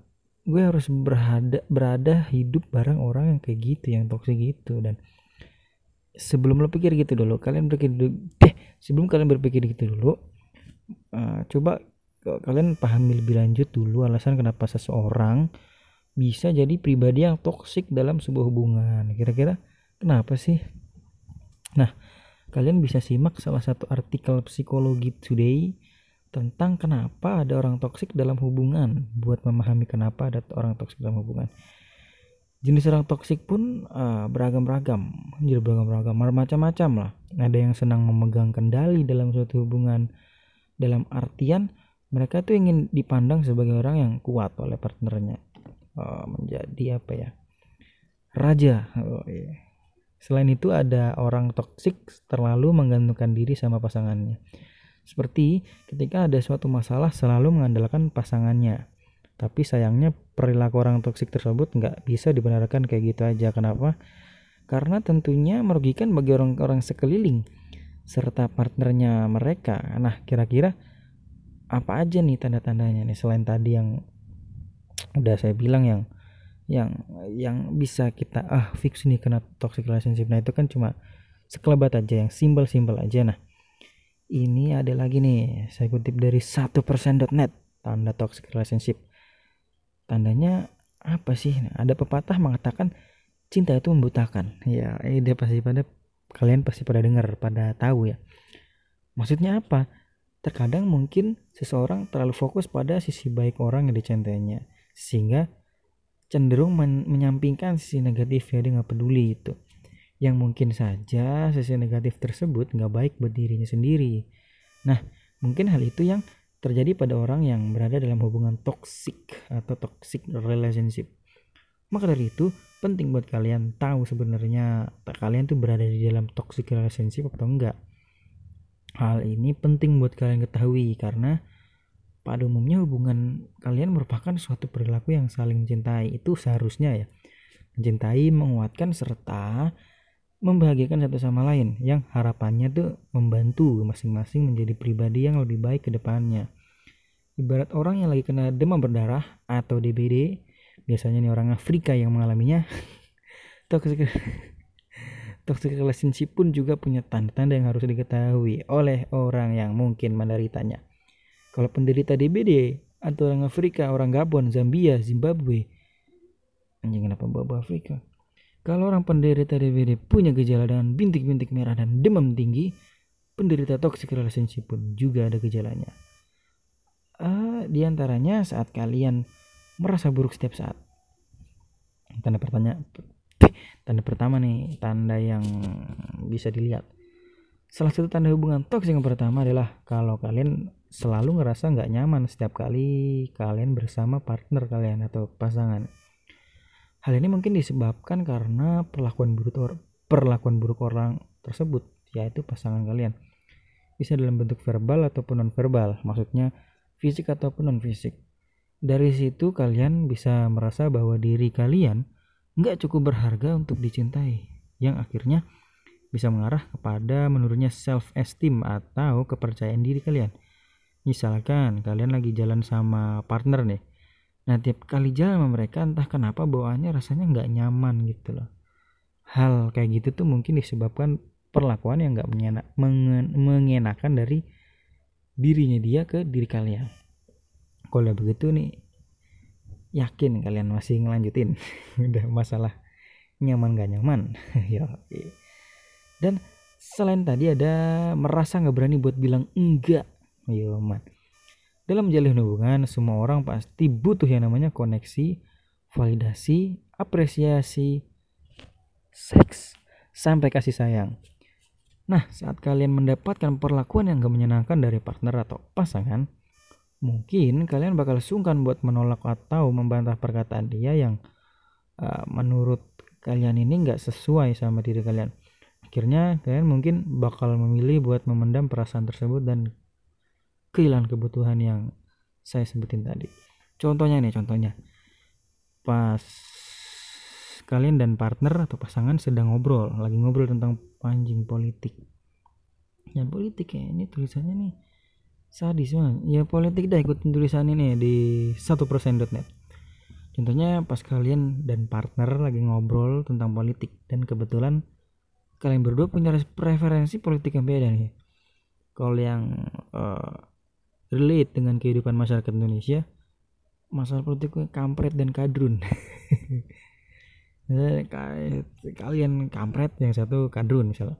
gue harus berada berada hidup bareng orang yang kayak gitu yang toksik gitu. Dan sebelum lo pikir gitu dulu kalian berpikir deh sebelum kalian berpikir gitu dulu uh, coba kalian pahami lebih lanjut dulu alasan kenapa seseorang bisa jadi pribadi yang toksik dalam sebuah hubungan. Kira-kira kenapa sih? Nah kalian bisa simak salah satu artikel psikologi today tentang kenapa ada orang toksik dalam hubungan buat memahami kenapa ada orang toksik dalam hubungan. Jenis orang toksik pun uh, beragam-ragam jadi beragam-ragam macam-macam lah. Ada yang senang memegang kendali dalam suatu hubungan dalam artian mereka tuh ingin dipandang sebagai orang yang kuat oleh partnernya. Uh, menjadi apa ya? Raja. Oh, iya. selain itu ada orang toksik terlalu menggantungkan diri sama pasangannya seperti ketika ada suatu masalah selalu mengandalkan pasangannya tapi sayangnya perilaku orang toksik tersebut nggak bisa dibenarkan kayak gitu aja. Kenapa? Karena tentunya merugikan bagi orang-orang sekeliling serta partnernya mereka. Nah, kira-kira apa aja nih tanda-tandanya nih selain tadi yang udah saya bilang yang yang yang bisa kita ah fix nih kena toxic relationship. Nah, itu kan cuma sekelebat aja yang simbol-simbol aja. Nah, ini ada lagi nih, saya kutip dari satu persen.net tanda toxic relationship. Tandanya apa sih? Ada pepatah mengatakan cinta itu membutakan. Ya eh, dia pasti pada kalian pasti pada dengar pada tahu ya. Maksudnya apa? Terkadang mungkin seseorang terlalu fokus pada sisi baik orang yang dicintainya sehingga cenderung men menyampingkan sisi negatif ya dia nggak peduli itu yang mungkin saja sisi negatif tersebut nggak baik buat dirinya sendiri nah mungkin hal itu yang terjadi pada orang yang berada dalam hubungan toxic atau toxic relationship. Maka dari itu penting buat kalian tahu sebenarnya kalian tuh berada di dalam toxic relationship atau enggak. Hal ini penting buat kalian ketahui karena pada umumnya hubungan kalian merupakan suatu perilaku yang saling mencintai. Itu seharusnya ya. Mencintai, menguatkan serta membahagiakan satu sama lain yang harapannya tuh membantu masing-masing menjadi pribadi yang lebih baik ke depannya. Ibarat orang yang lagi kena demam berdarah atau DBD, biasanya nih orang Afrika yang mengalaminya. toxic toxic relationship pun juga punya tanda-tanda yang harus diketahui oleh orang yang mungkin menderitanya. Kalau penderita DBD atau orang Afrika, orang Gabon, Zambia, Zimbabwe, anjing kenapa bawa Afrika? Kalau orang penderita DBD punya gejala dengan bintik-bintik merah dan demam tinggi, penderita toxic relationship pun juga ada gejalanya. Uh, di antaranya saat kalian merasa buruk setiap saat. Tanda pertanyaan tanda pertama nih, tanda yang bisa dilihat. Salah satu tanda hubungan toksik yang pertama adalah kalau kalian selalu ngerasa nggak nyaman setiap kali kalian bersama partner kalian atau pasangan Hal ini mungkin disebabkan karena perlakuan buruk or, perlakuan buruk orang tersebut, yaitu pasangan kalian. Bisa dalam bentuk verbal ataupun non verbal, maksudnya fisik ataupun non fisik. Dari situ kalian bisa merasa bahwa diri kalian nggak cukup berharga untuk dicintai, yang akhirnya bisa mengarah kepada menurunnya self esteem atau kepercayaan diri kalian. Misalkan kalian lagi jalan sama partner nih, Nah tiap kali jalan sama mereka entah kenapa bawaannya rasanya nggak nyaman gitu loh. Hal kayak gitu tuh mungkin disebabkan perlakuan yang nggak mengenak, mengenakan dari dirinya dia ke diri kalian. Kalau begitu nih yakin kalian masih ngelanjutin? Udah masalah nyaman gak nyaman? Ya dan selain tadi ada merasa nggak berani buat bilang enggak. Yo man dalam menjalin hubungan, semua orang pasti butuh yang namanya koneksi, validasi, apresiasi, seks, sampai kasih sayang. Nah, saat kalian mendapatkan perlakuan yang gak menyenangkan dari partner atau pasangan, mungkin kalian bakal sungkan buat menolak atau membantah perkataan dia yang uh, menurut kalian ini nggak sesuai sama diri kalian. Akhirnya kalian mungkin bakal memilih buat memendam perasaan tersebut dan kehilangan kebutuhan yang saya sebutin tadi. Contohnya nih, contohnya. Pas kalian dan partner atau pasangan sedang ngobrol lagi ngobrol tentang panjing politik. Ya politik ya ini tulisannya nih sadis banget. Ya politik dah ikutin tulisan ini di satu persen.net contohnya pas kalian dan partner lagi ngobrol tentang politik dan kebetulan kalian berdua punya preferensi politik yang beda nih. Kalau yang uh, relate dengan kehidupan masyarakat Indonesia masalah politiknya kampret dan kadrun. Kalian kampret yang satu kadrun misalnya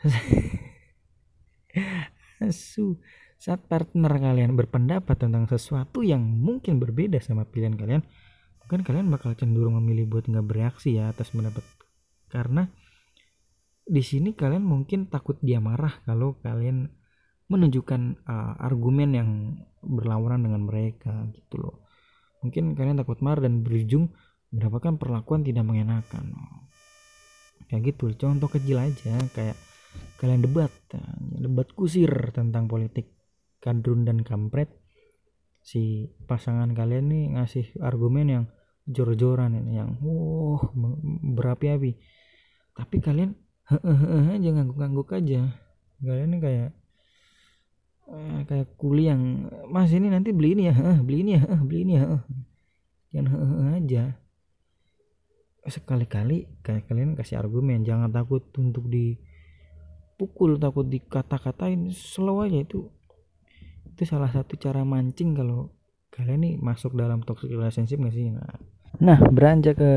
su saat partner kalian berpendapat tentang sesuatu yang mungkin berbeda sama pilihan kalian mungkin kalian bakal cenderung memilih buat nggak bereaksi ya atas pendapat. Karena di sini kalian mungkin takut dia marah kalau kalian menunjukkan uh, argumen yang berlawanan dengan mereka gitu loh. Mungkin kalian takut marah dan berujung mendapatkan perlakuan tidak mengenakan. Kayak gitu contoh kecil aja kayak kalian debat debat kusir tentang politik kadrun dan kampret. Si pasangan kalian nih ngasih argumen yang jor-joran yang wow berapi-api. Tapi kalian aja ngangguk-ngangguk aja. Kalian ini kayak eh, kayak kuli yang mas ini nanti beli ini ya beli ini ya beli ini ya jangan hehehe aja. Sekali-kali kayak kalian kasih argumen jangan takut untuk dipukul takut dikata-katain slow aja itu. Itu salah satu cara mancing kalau kalian nih masuk dalam toxic relationship gak sih? Nah, nah beranjak ke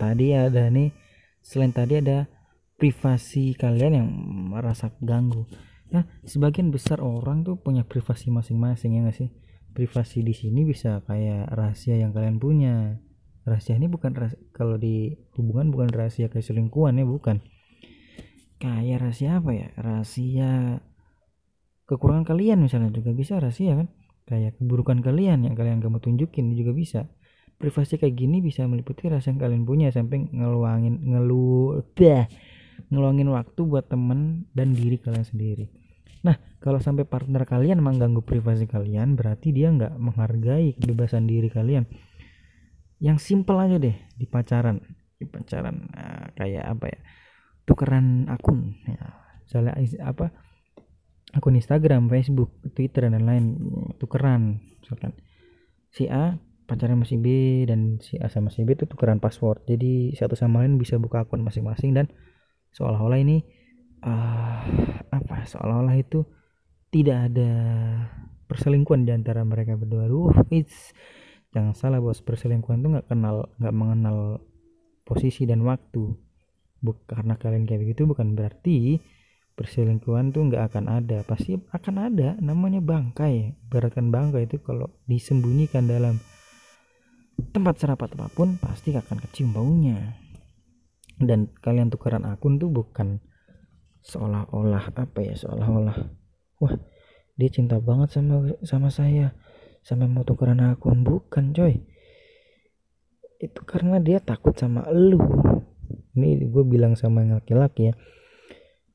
tadi ada nih selain tadi ada privasi kalian yang merasa ganggu nah sebagian besar orang tuh punya privasi masing-masing ya gak sih? Privasi di sini bisa kayak rahasia yang kalian punya. Rahasia ini bukan rahasia, kalau di hubungan bukan rahasia keselingkuhan ya bukan. Kayak rahasia apa ya? Rahasia kekurangan kalian misalnya juga bisa rahasia kan? Kayak keburukan kalian yang kalian gak mau tunjukin juga bisa. Privasi kayak gini bisa meliputi rasa yang kalian punya sampai ngeluangin ngelu dah ngeluangin waktu buat temen dan diri kalian sendiri nah kalau sampai partner kalian mengganggu privasi kalian berarti dia nggak menghargai kebebasan diri kalian. Yang simple aja deh di pacaran. Di pacaran nah, kayak apa ya? Tukeran akun. Ya misalnya apa? Akun Instagram Facebook Twitter dan lain tukeran misalkan. Si A pacaran masih B dan si A sama si B itu tukeran password. Jadi satu sama lain bisa buka akun masing-masing dan seolah-olah ini uh, apa seolah-olah itu tidak ada perselingkuhan di antara mereka berdua. Duh, it's jangan salah bos perselingkuhan tuh nggak kenal nggak mengenal posisi dan waktu. Buk, karena kalian kayak begitu bukan berarti perselingkuhan tuh nggak akan ada. Pasti akan ada namanya bangkai. Beratkan bangkai itu kalau disembunyikan dalam tempat serapat apa pun pasti akan kecium baunya. Dan kalian tukeran akun tuh bukan seolah-olah apa ya seolah-olah. Wah dia cinta banget sama sama saya. Sampai mau tukeran akun. Bukan coy. Itu karena dia takut sama lu. Ini gue bilang sama yang laki-laki ya.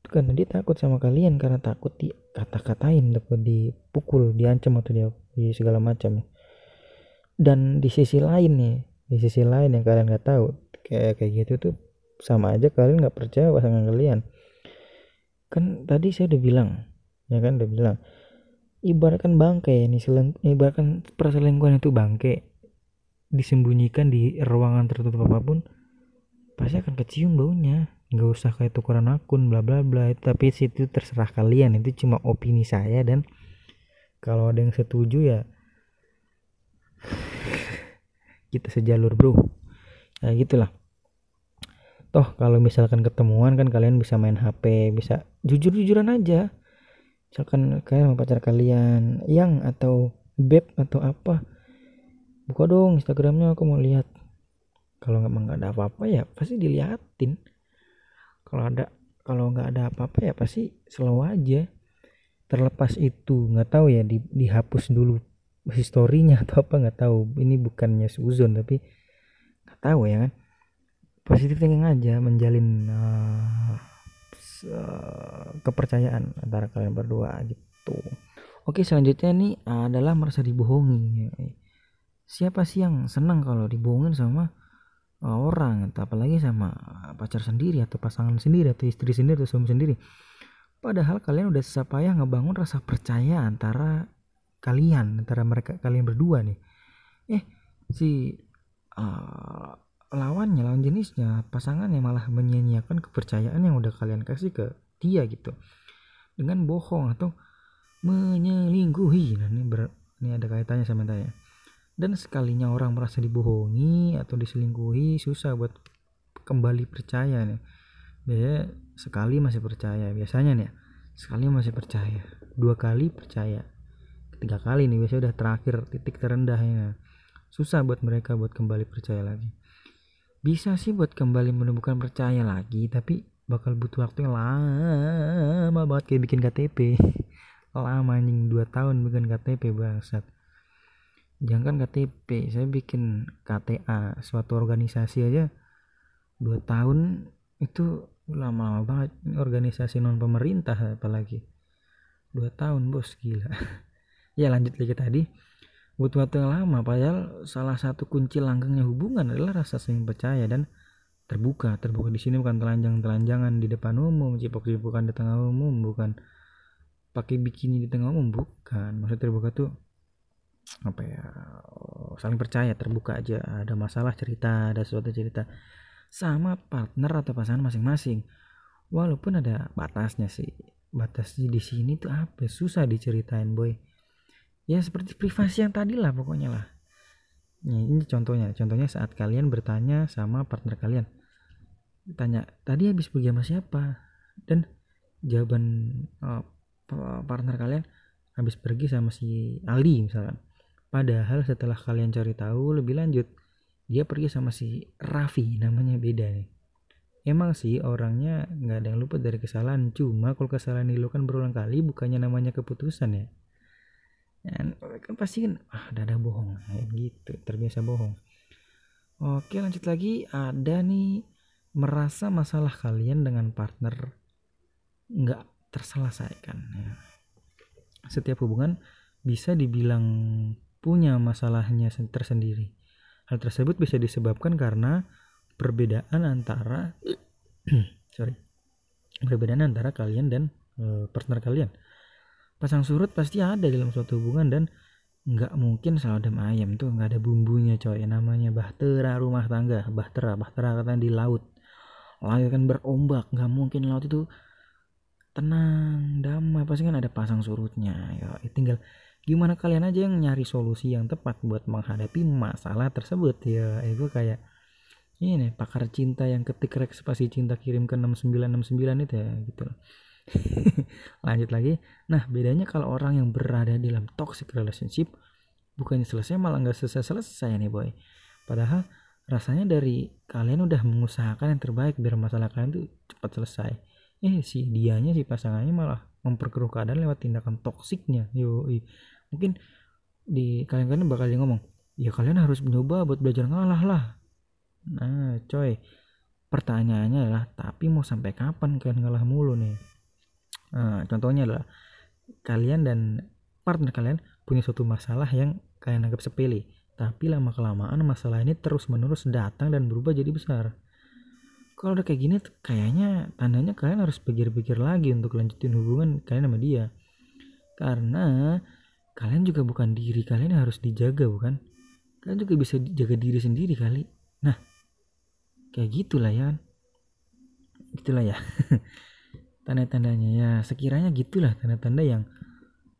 Itu karena dia takut sama kalian. Karena takut di kata-katain takut dipukul diancam atau dia di segala macam dan di sisi lain nih di sisi lain yang kalian nggak tahu kayak kayak gitu tuh sama aja kalian nggak percaya pasangan kalian kan tadi saya udah bilang ya kan udah bilang ibaratkan bangke ini seleng, ibaratkan perselingkuhan itu bangke disembunyikan di ruangan tertutup apa pun pasti akan kecium baunya. Nggak usah kayak tukeran akun bla bla bla tapi situ terserah kalian itu cuma opini saya dan kalau ada yang setuju ya kita sejalur bro. Ya gitulah. Toh kalau misalkan ketemuan kan kalian bisa main HP bisa jujur-jujuran aja. Misalkan kalian sama pacar kalian yang atau beb atau apa buka dong instagramnya aku mau lihat. Kalau nggak nggak ada apa-apa ya pasti diliatin. Kalau ada kalau nggak ada apa-apa ya pasti slow aja. Terlepas itu nggak tahu ya di, dihapus dulu historinya atau apa nggak tahu. Ini bukannya suzon tapi nggak tahu ya kan. Positif thinking aja menjalin uh, kepercayaan antara kalian berdua gitu. Oke selanjutnya nih adalah merasa dibohongi. Siapa sih yang senang kalau dibohongin sama orang? Atau apalagi sama pacar sendiri atau pasangan sendiri atau istri sendiri atau suami sendiri. Padahal kalian udah susah payah ngebangun rasa percaya antara kalian, antara mereka kalian berdua nih. Eh, si uh, lawannya, lawan jenisnya, pasangannya malah menyia-nyiakan kepercayaan yang udah kalian kasih ke dia gitu. Dengan bohong atau menyelingkuhi. Nah, ini, ber, ini ada kaitannya sama tanya. Dan sekalinya orang merasa dibohongi atau diselingkuhi, susah buat kembali percaya nih biasanya sekali masih percaya biasanya nih sekali masih percaya dua kali percaya ketiga kali nih biasanya udah terakhir titik terendahnya susah buat mereka buat kembali percaya lagi bisa sih buat kembali menemukan percaya lagi tapi bakal butuh waktu yang lama banget kayak bikin KTP lama anjing 2 tahun bikin KTP bangsat. Jangan KTP saya bikin KTA suatu organisasi aja. 2 tahun itu lama-lama banget organisasi non pemerintah apalagi. Dua tahun bos gila. Ya lanjut lagi tadi butuh waktu yang lama padahal salah satu kunci langgengnya hubungan adalah rasa saling percaya dan terbuka terbuka di sini bukan telanjang telanjangan di depan umum cipok cipokan di tengah umum bukan pakai bikini di tengah umum bukan maksud terbuka tuh apa ya saling percaya terbuka aja ada masalah cerita ada suatu cerita sama partner atau pasangan masing-masing. Walaupun ada batasnya sih. Batasnya di sini tuh apa? Susah diceritain, boy. Ya seperti privasi yang tadi lah pokoknya lah. Nah, ini contohnya. Contohnya saat kalian bertanya sama partner kalian. Tanya, tadi habis pergi sama siapa? Dan jawaban uh, partner kalian habis pergi sama si Aldi misalkan. Padahal setelah kalian cari tahu lebih lanjut, dia pergi sama si Raffi namanya beda nih emang sih orangnya nggak ada yang luput dari kesalahan cuma kalau kesalahan dilakukan berulang kali bukannya namanya keputusan ya dan kan pasti kan ah ada bohong kayak gitu terbiasa bohong oke lanjut lagi ada nih merasa masalah kalian dengan partner nggak terselesaikan ya. setiap hubungan bisa dibilang punya masalahnya tersendiri Hal tersebut bisa disebabkan karena perbedaan antara sorry perbedaan antara kalian dan e, partner kalian. Pasang surut pasti ada dalam suatu hubungan dan nggak mungkin saladam ayam tuh nggak ada bumbunya coy. Namanya bahtera rumah tangga bahtera bahtera katanya di laut. Laut kan berombak nggak mungkin laut itu tenang damai. Pasti kan ada pasang surutnya ya tinggal gimana kalian aja yang nyari solusi yang tepat buat menghadapi masalah tersebut ya itu kayak ini pakar cinta yang ketik spasi cinta kirim ke 6969 itu ya gitu lanjut lagi. Nah bedanya kalau orang yang berada dalam toxic relationship bukannya selesai malah nggak selesai selesai nih boy. Padahal rasanya dari kalian udah mengusahakan yang terbaik biar masalah kalian tuh cepat selesai. Eh si dianya si pasangannya malah memperkeruh keadaan lewat tindakan toksiknya. Yo mungkin di kalian-kalian bakal dia ngomong ya kalian harus mencoba buat belajar ngalah lah. Nah coy. Pertanyaannya adalah tapi mau sampai kapan kalian ngalah mulu nih nah, contohnya adalah kalian dan partner kalian punya suatu masalah yang kalian anggap sepele tapi lama kelamaan masalah ini terus menerus datang dan berubah jadi besar. Kalau udah kayak gini kayaknya tandanya kalian harus pikir-pikir lagi untuk lanjutin hubungan kalian sama dia. Karena kalian juga bukan diri kalian yang harus dijaga bukan? Kalian juga bisa jaga diri sendiri kali. Nah kayak gitulah ya kan? Gitulah ya tanda-tandanya. Ya sekiranya gitulah tanda-tanda yang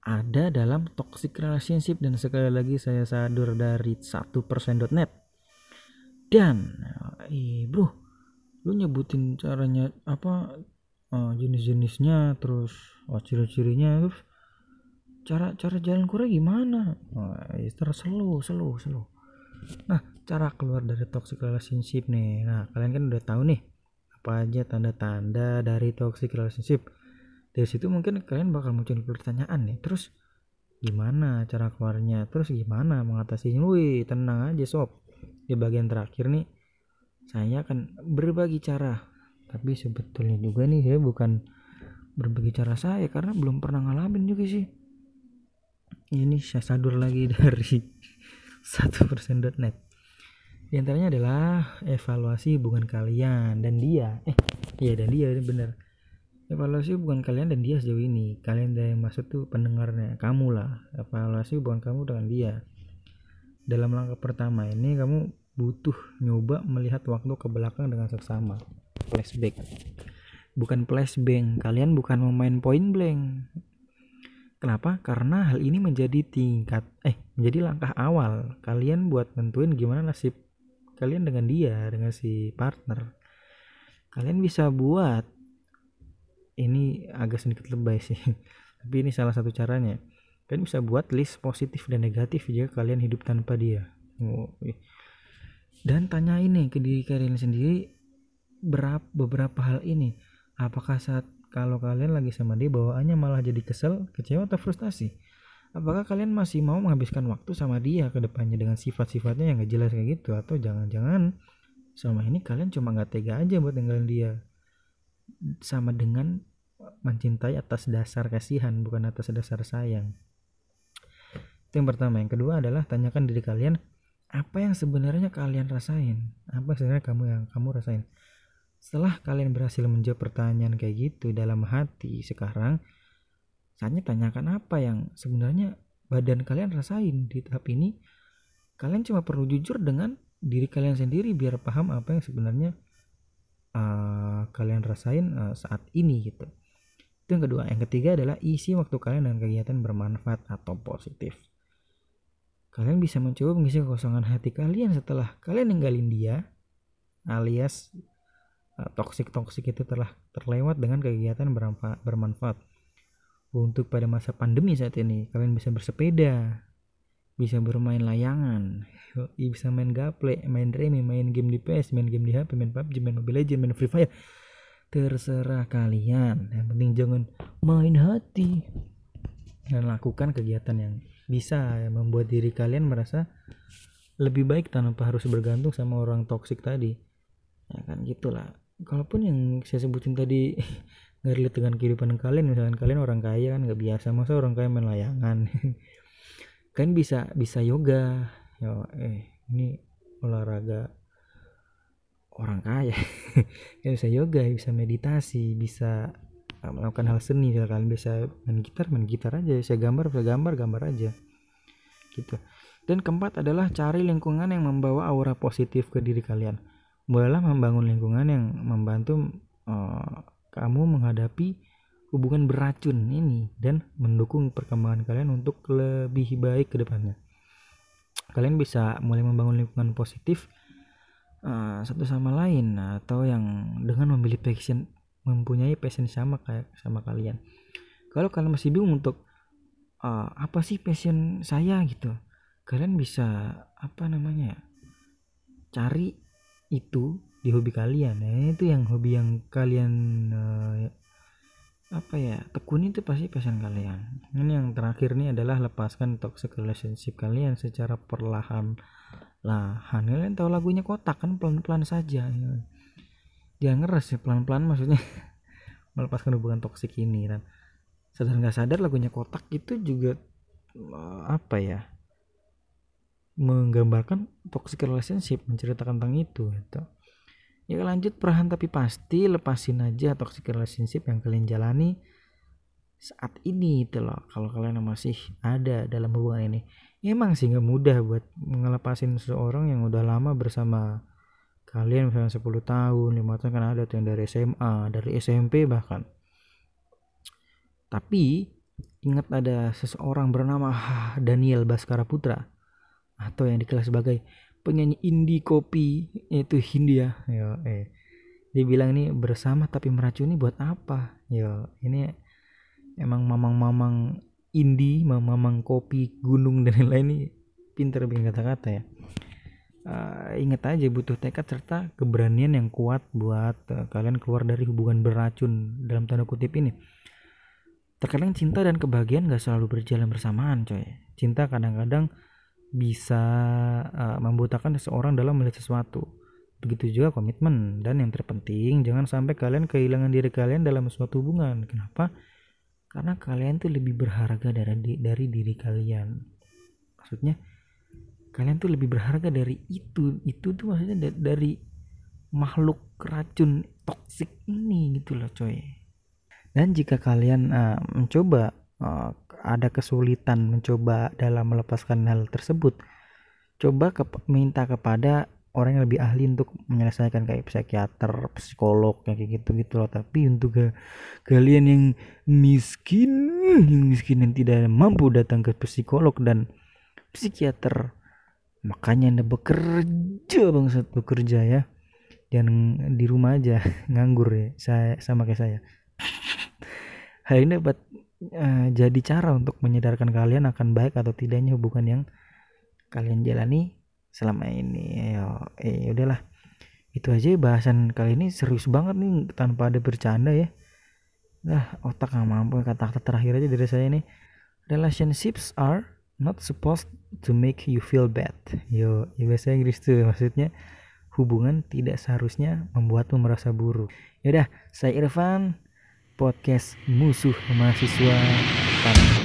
ada dalam toxic relationship dan sekali lagi saya sadur dari satu persen.net dan eh bro lu nyebutin caranya apa uh, jenis-jenisnya terus oh, ciri-cirinya terus cara cara jalan keluar gimana? Oh, terus slow slow slow. Nah cara keluar dari toxic relationship nih. Nah kalian kan udah tahu nih apa aja tanda-tanda dari toxic relationship? Dari situ mungkin kalian bakal muncul pertanyaan nih terus gimana cara keluarnya? Terus gimana mengatasinya? Wih tenang aja sob. Di bagian terakhir nih saya akan berbagi cara. Tapi sebetulnya juga nih saya bukan berbagi cara saya karena belum pernah ngalamin juga sih. Ini saya sadur lagi dari satu persen.net di antaranya adalah evaluasi hubungan kalian dan dia. Eh iya dan dia bener. Evaluasi hubungan kalian dan dia sejauh ini. Kalian dari maksud tuh pendengarnya kamu lah. Evaluasi hubungan kamu dengan dia. Dalam langkah pertama ini kamu butuh nyoba melihat waktu ke belakang dengan seksama. Flashback. Bukan flashbang kalian bukan memain point blank. Kenapa? Karena hal ini menjadi tingkat eh menjadi langkah awal kalian buat nentuin gimana nasib kalian dengan dia, dengan si partner. Kalian bisa buat ini agak sedikit lebay sih. Tapi ini salah satu caranya. Kalian bisa buat list positif dan negatif jika kalian hidup tanpa dia. Oh, dan tanya ini ke diri kalian sendiri berapa beberapa hal ini apakah saat kalau kalian lagi sama dia bawaannya malah jadi kesel kecewa atau frustasi apakah kalian masih mau menghabiskan waktu sama dia ke depannya dengan sifat-sifatnya yang gak jelas kayak gitu? Atau jangan-jangan sama ini kalian cuma gak tega aja buat tinggalin dia? Sama dengan mencintai atas dasar kasihan bukan atas dasar sayang. Itu yang pertama. Yang kedua adalah tanyakan diri kalian apa yang sebenarnya kalian rasain? Apa sebenarnya kamu yang kamu rasain? Setelah kalian berhasil menjawab pertanyaan kayak gitu dalam hati sekarang saatnya tanyakan apa yang sebenarnya badan kalian rasain di tahap ini. Kalian cuma perlu jujur dengan diri kalian sendiri biar paham apa yang sebenarnya uh, kalian rasain uh, saat ini gitu. Itu yang kedua. Yang ketiga adalah isi waktu kalian dengan kegiatan bermanfaat atau positif. Kalian bisa mencoba mengisi kekosongan hati kalian setelah kalian ninggalin dia alias uh, toksik-toksik itu telah terlewat dengan kegiatan bermanfaat. Untuk pada masa pandemi saat ini, kalian bisa bersepeda, bisa bermain layangan, bisa main gaple, main remi, main game di PS, main game di HP, main PUBG, main Mobile Legends, main Free Fire. Terserah kalian. Yang penting jangan main hati dan lakukan kegiatan yang bisa membuat diri kalian merasa lebih baik tanpa harus bergantung sama orang toksik tadi ya kan gitulah kalaupun yang saya sebutin tadi nggak relate dengan kehidupan kalian misalkan kalian orang kaya kan nggak biasa masa orang kaya main layangan? Kan bisa bisa yoga. Yo eh ini olahraga orang kaya. Ya bisa yoga bisa meditasi bisa melakukan hal seni. Kalian bisa main gitar main gitar aja. Saya gambar saya gambar gambar aja. Gitu. Dan keempat adalah cari lingkungan yang membawa aura positif ke diri kalian. Bolehlah membangun lingkungan yang membantu uh, kamu menghadapi hubungan beracun ini dan mendukung perkembangan kalian untuk lebih baik ke depannya. Kalian bisa mulai membangun lingkungan positif uh, satu sama lain atau yang dengan memilih passion mempunyai passion sama kayak sama kalian. Kalau kalian masih bingung untuk uh, apa sih passion saya gitu kalian bisa apa namanya cari itu di hobi kalian. Ya itu yang hobi yang kalian uh, apa ya tekuni itu pasti passion kalian. Ini yang terakhir nih adalah lepaskan toxic relationship kalian secara perlahan lahan kalian tahu lagunya kotak kan pelan-pelan saja. Ya dia ngeres ya pelan-pelan maksudnya. Melepaskan hubungan toksik ini dan sadar nggak sadar lagunya kotak itu juga eh, apa ya menggambarkan toxic relationship menceritakan tentang itu gitu. Ya lanjut perlahan tapi pasti lepasin aja toxic relationship yang kalian jalani saat ini itu loh kalau kalian masih ada dalam hubungan ini. Emang sih nggak mudah buat ngelepasin seseorang yang udah lama bersama kalian misalnya 10 tahun 5 tahun kan ada tuh yang dari SMA dari SMP bahkan. Tapi ingat ada seseorang bernama Daniel Baskara Putra atau yang dikenal sebagai penyanyi indie kopi yaitu Hindia. Ya eh dia bilang ini bersama tapi meracuni buat apa? Ya ini emang mamang-mamang indie mamang-mamang kopi gunung dan lain-lain ini pinter bikin kata-kata ya. Uh, ingat aja butuh tekad serta keberanian yang kuat buat uh, kalian keluar dari hubungan beracun. Dalam tanda kutip ini terkadang cinta dan kebahagiaan gak selalu berjalan bersamaan coy. Cinta kadang-kadang bisa uh, membutakan seseorang dalam melihat sesuatu. Begitu juga komitmen. Dan yang terpenting jangan sampai kalian kehilangan diri kalian dalam suatu hubungan. Kenapa? Karena kalian tuh lebih berharga dari dari diri kalian. Maksudnya kalian tuh lebih berharga dari itu. Itu tuh maksudnya dari makhluk racun toksik ini gitu loh coy. Dan jika kalian uh, mencoba uh, ada kesulitan mencoba dalam melepaskan hal tersebut coba ke, minta kepada orang yang lebih ahli untuk menyelesaikan kayak psikiater, psikolog kayak gitu gitu loh. Tapi untuk ke, kalian yang miskin, yang miskin yang tidak mampu datang ke psikolog dan psikiater, makanya anda bekerja bangsat bekerja ya. Jangan di rumah aja nganggur ya. Saya sama kayak saya. Hal ini dapat uh, jadi cara untuk menyadarkan kalian akan baik atau tidaknya hubungan yang kalian jalani selama ini. Ya eh udahlah itu aja bahasan kali ini serius banget nih tanpa ada bercanda ya. Nah otak nggak mampu kata-kata terakhir aja dari saya ini relationships are not supposed to make you feel bad. Yo ya bahasa Inggris tuh maksudnya hubungan tidak seharusnya membuatmu merasa buruk. Yaudah saya Irfan podcast musuh mahasiswa. Tanpa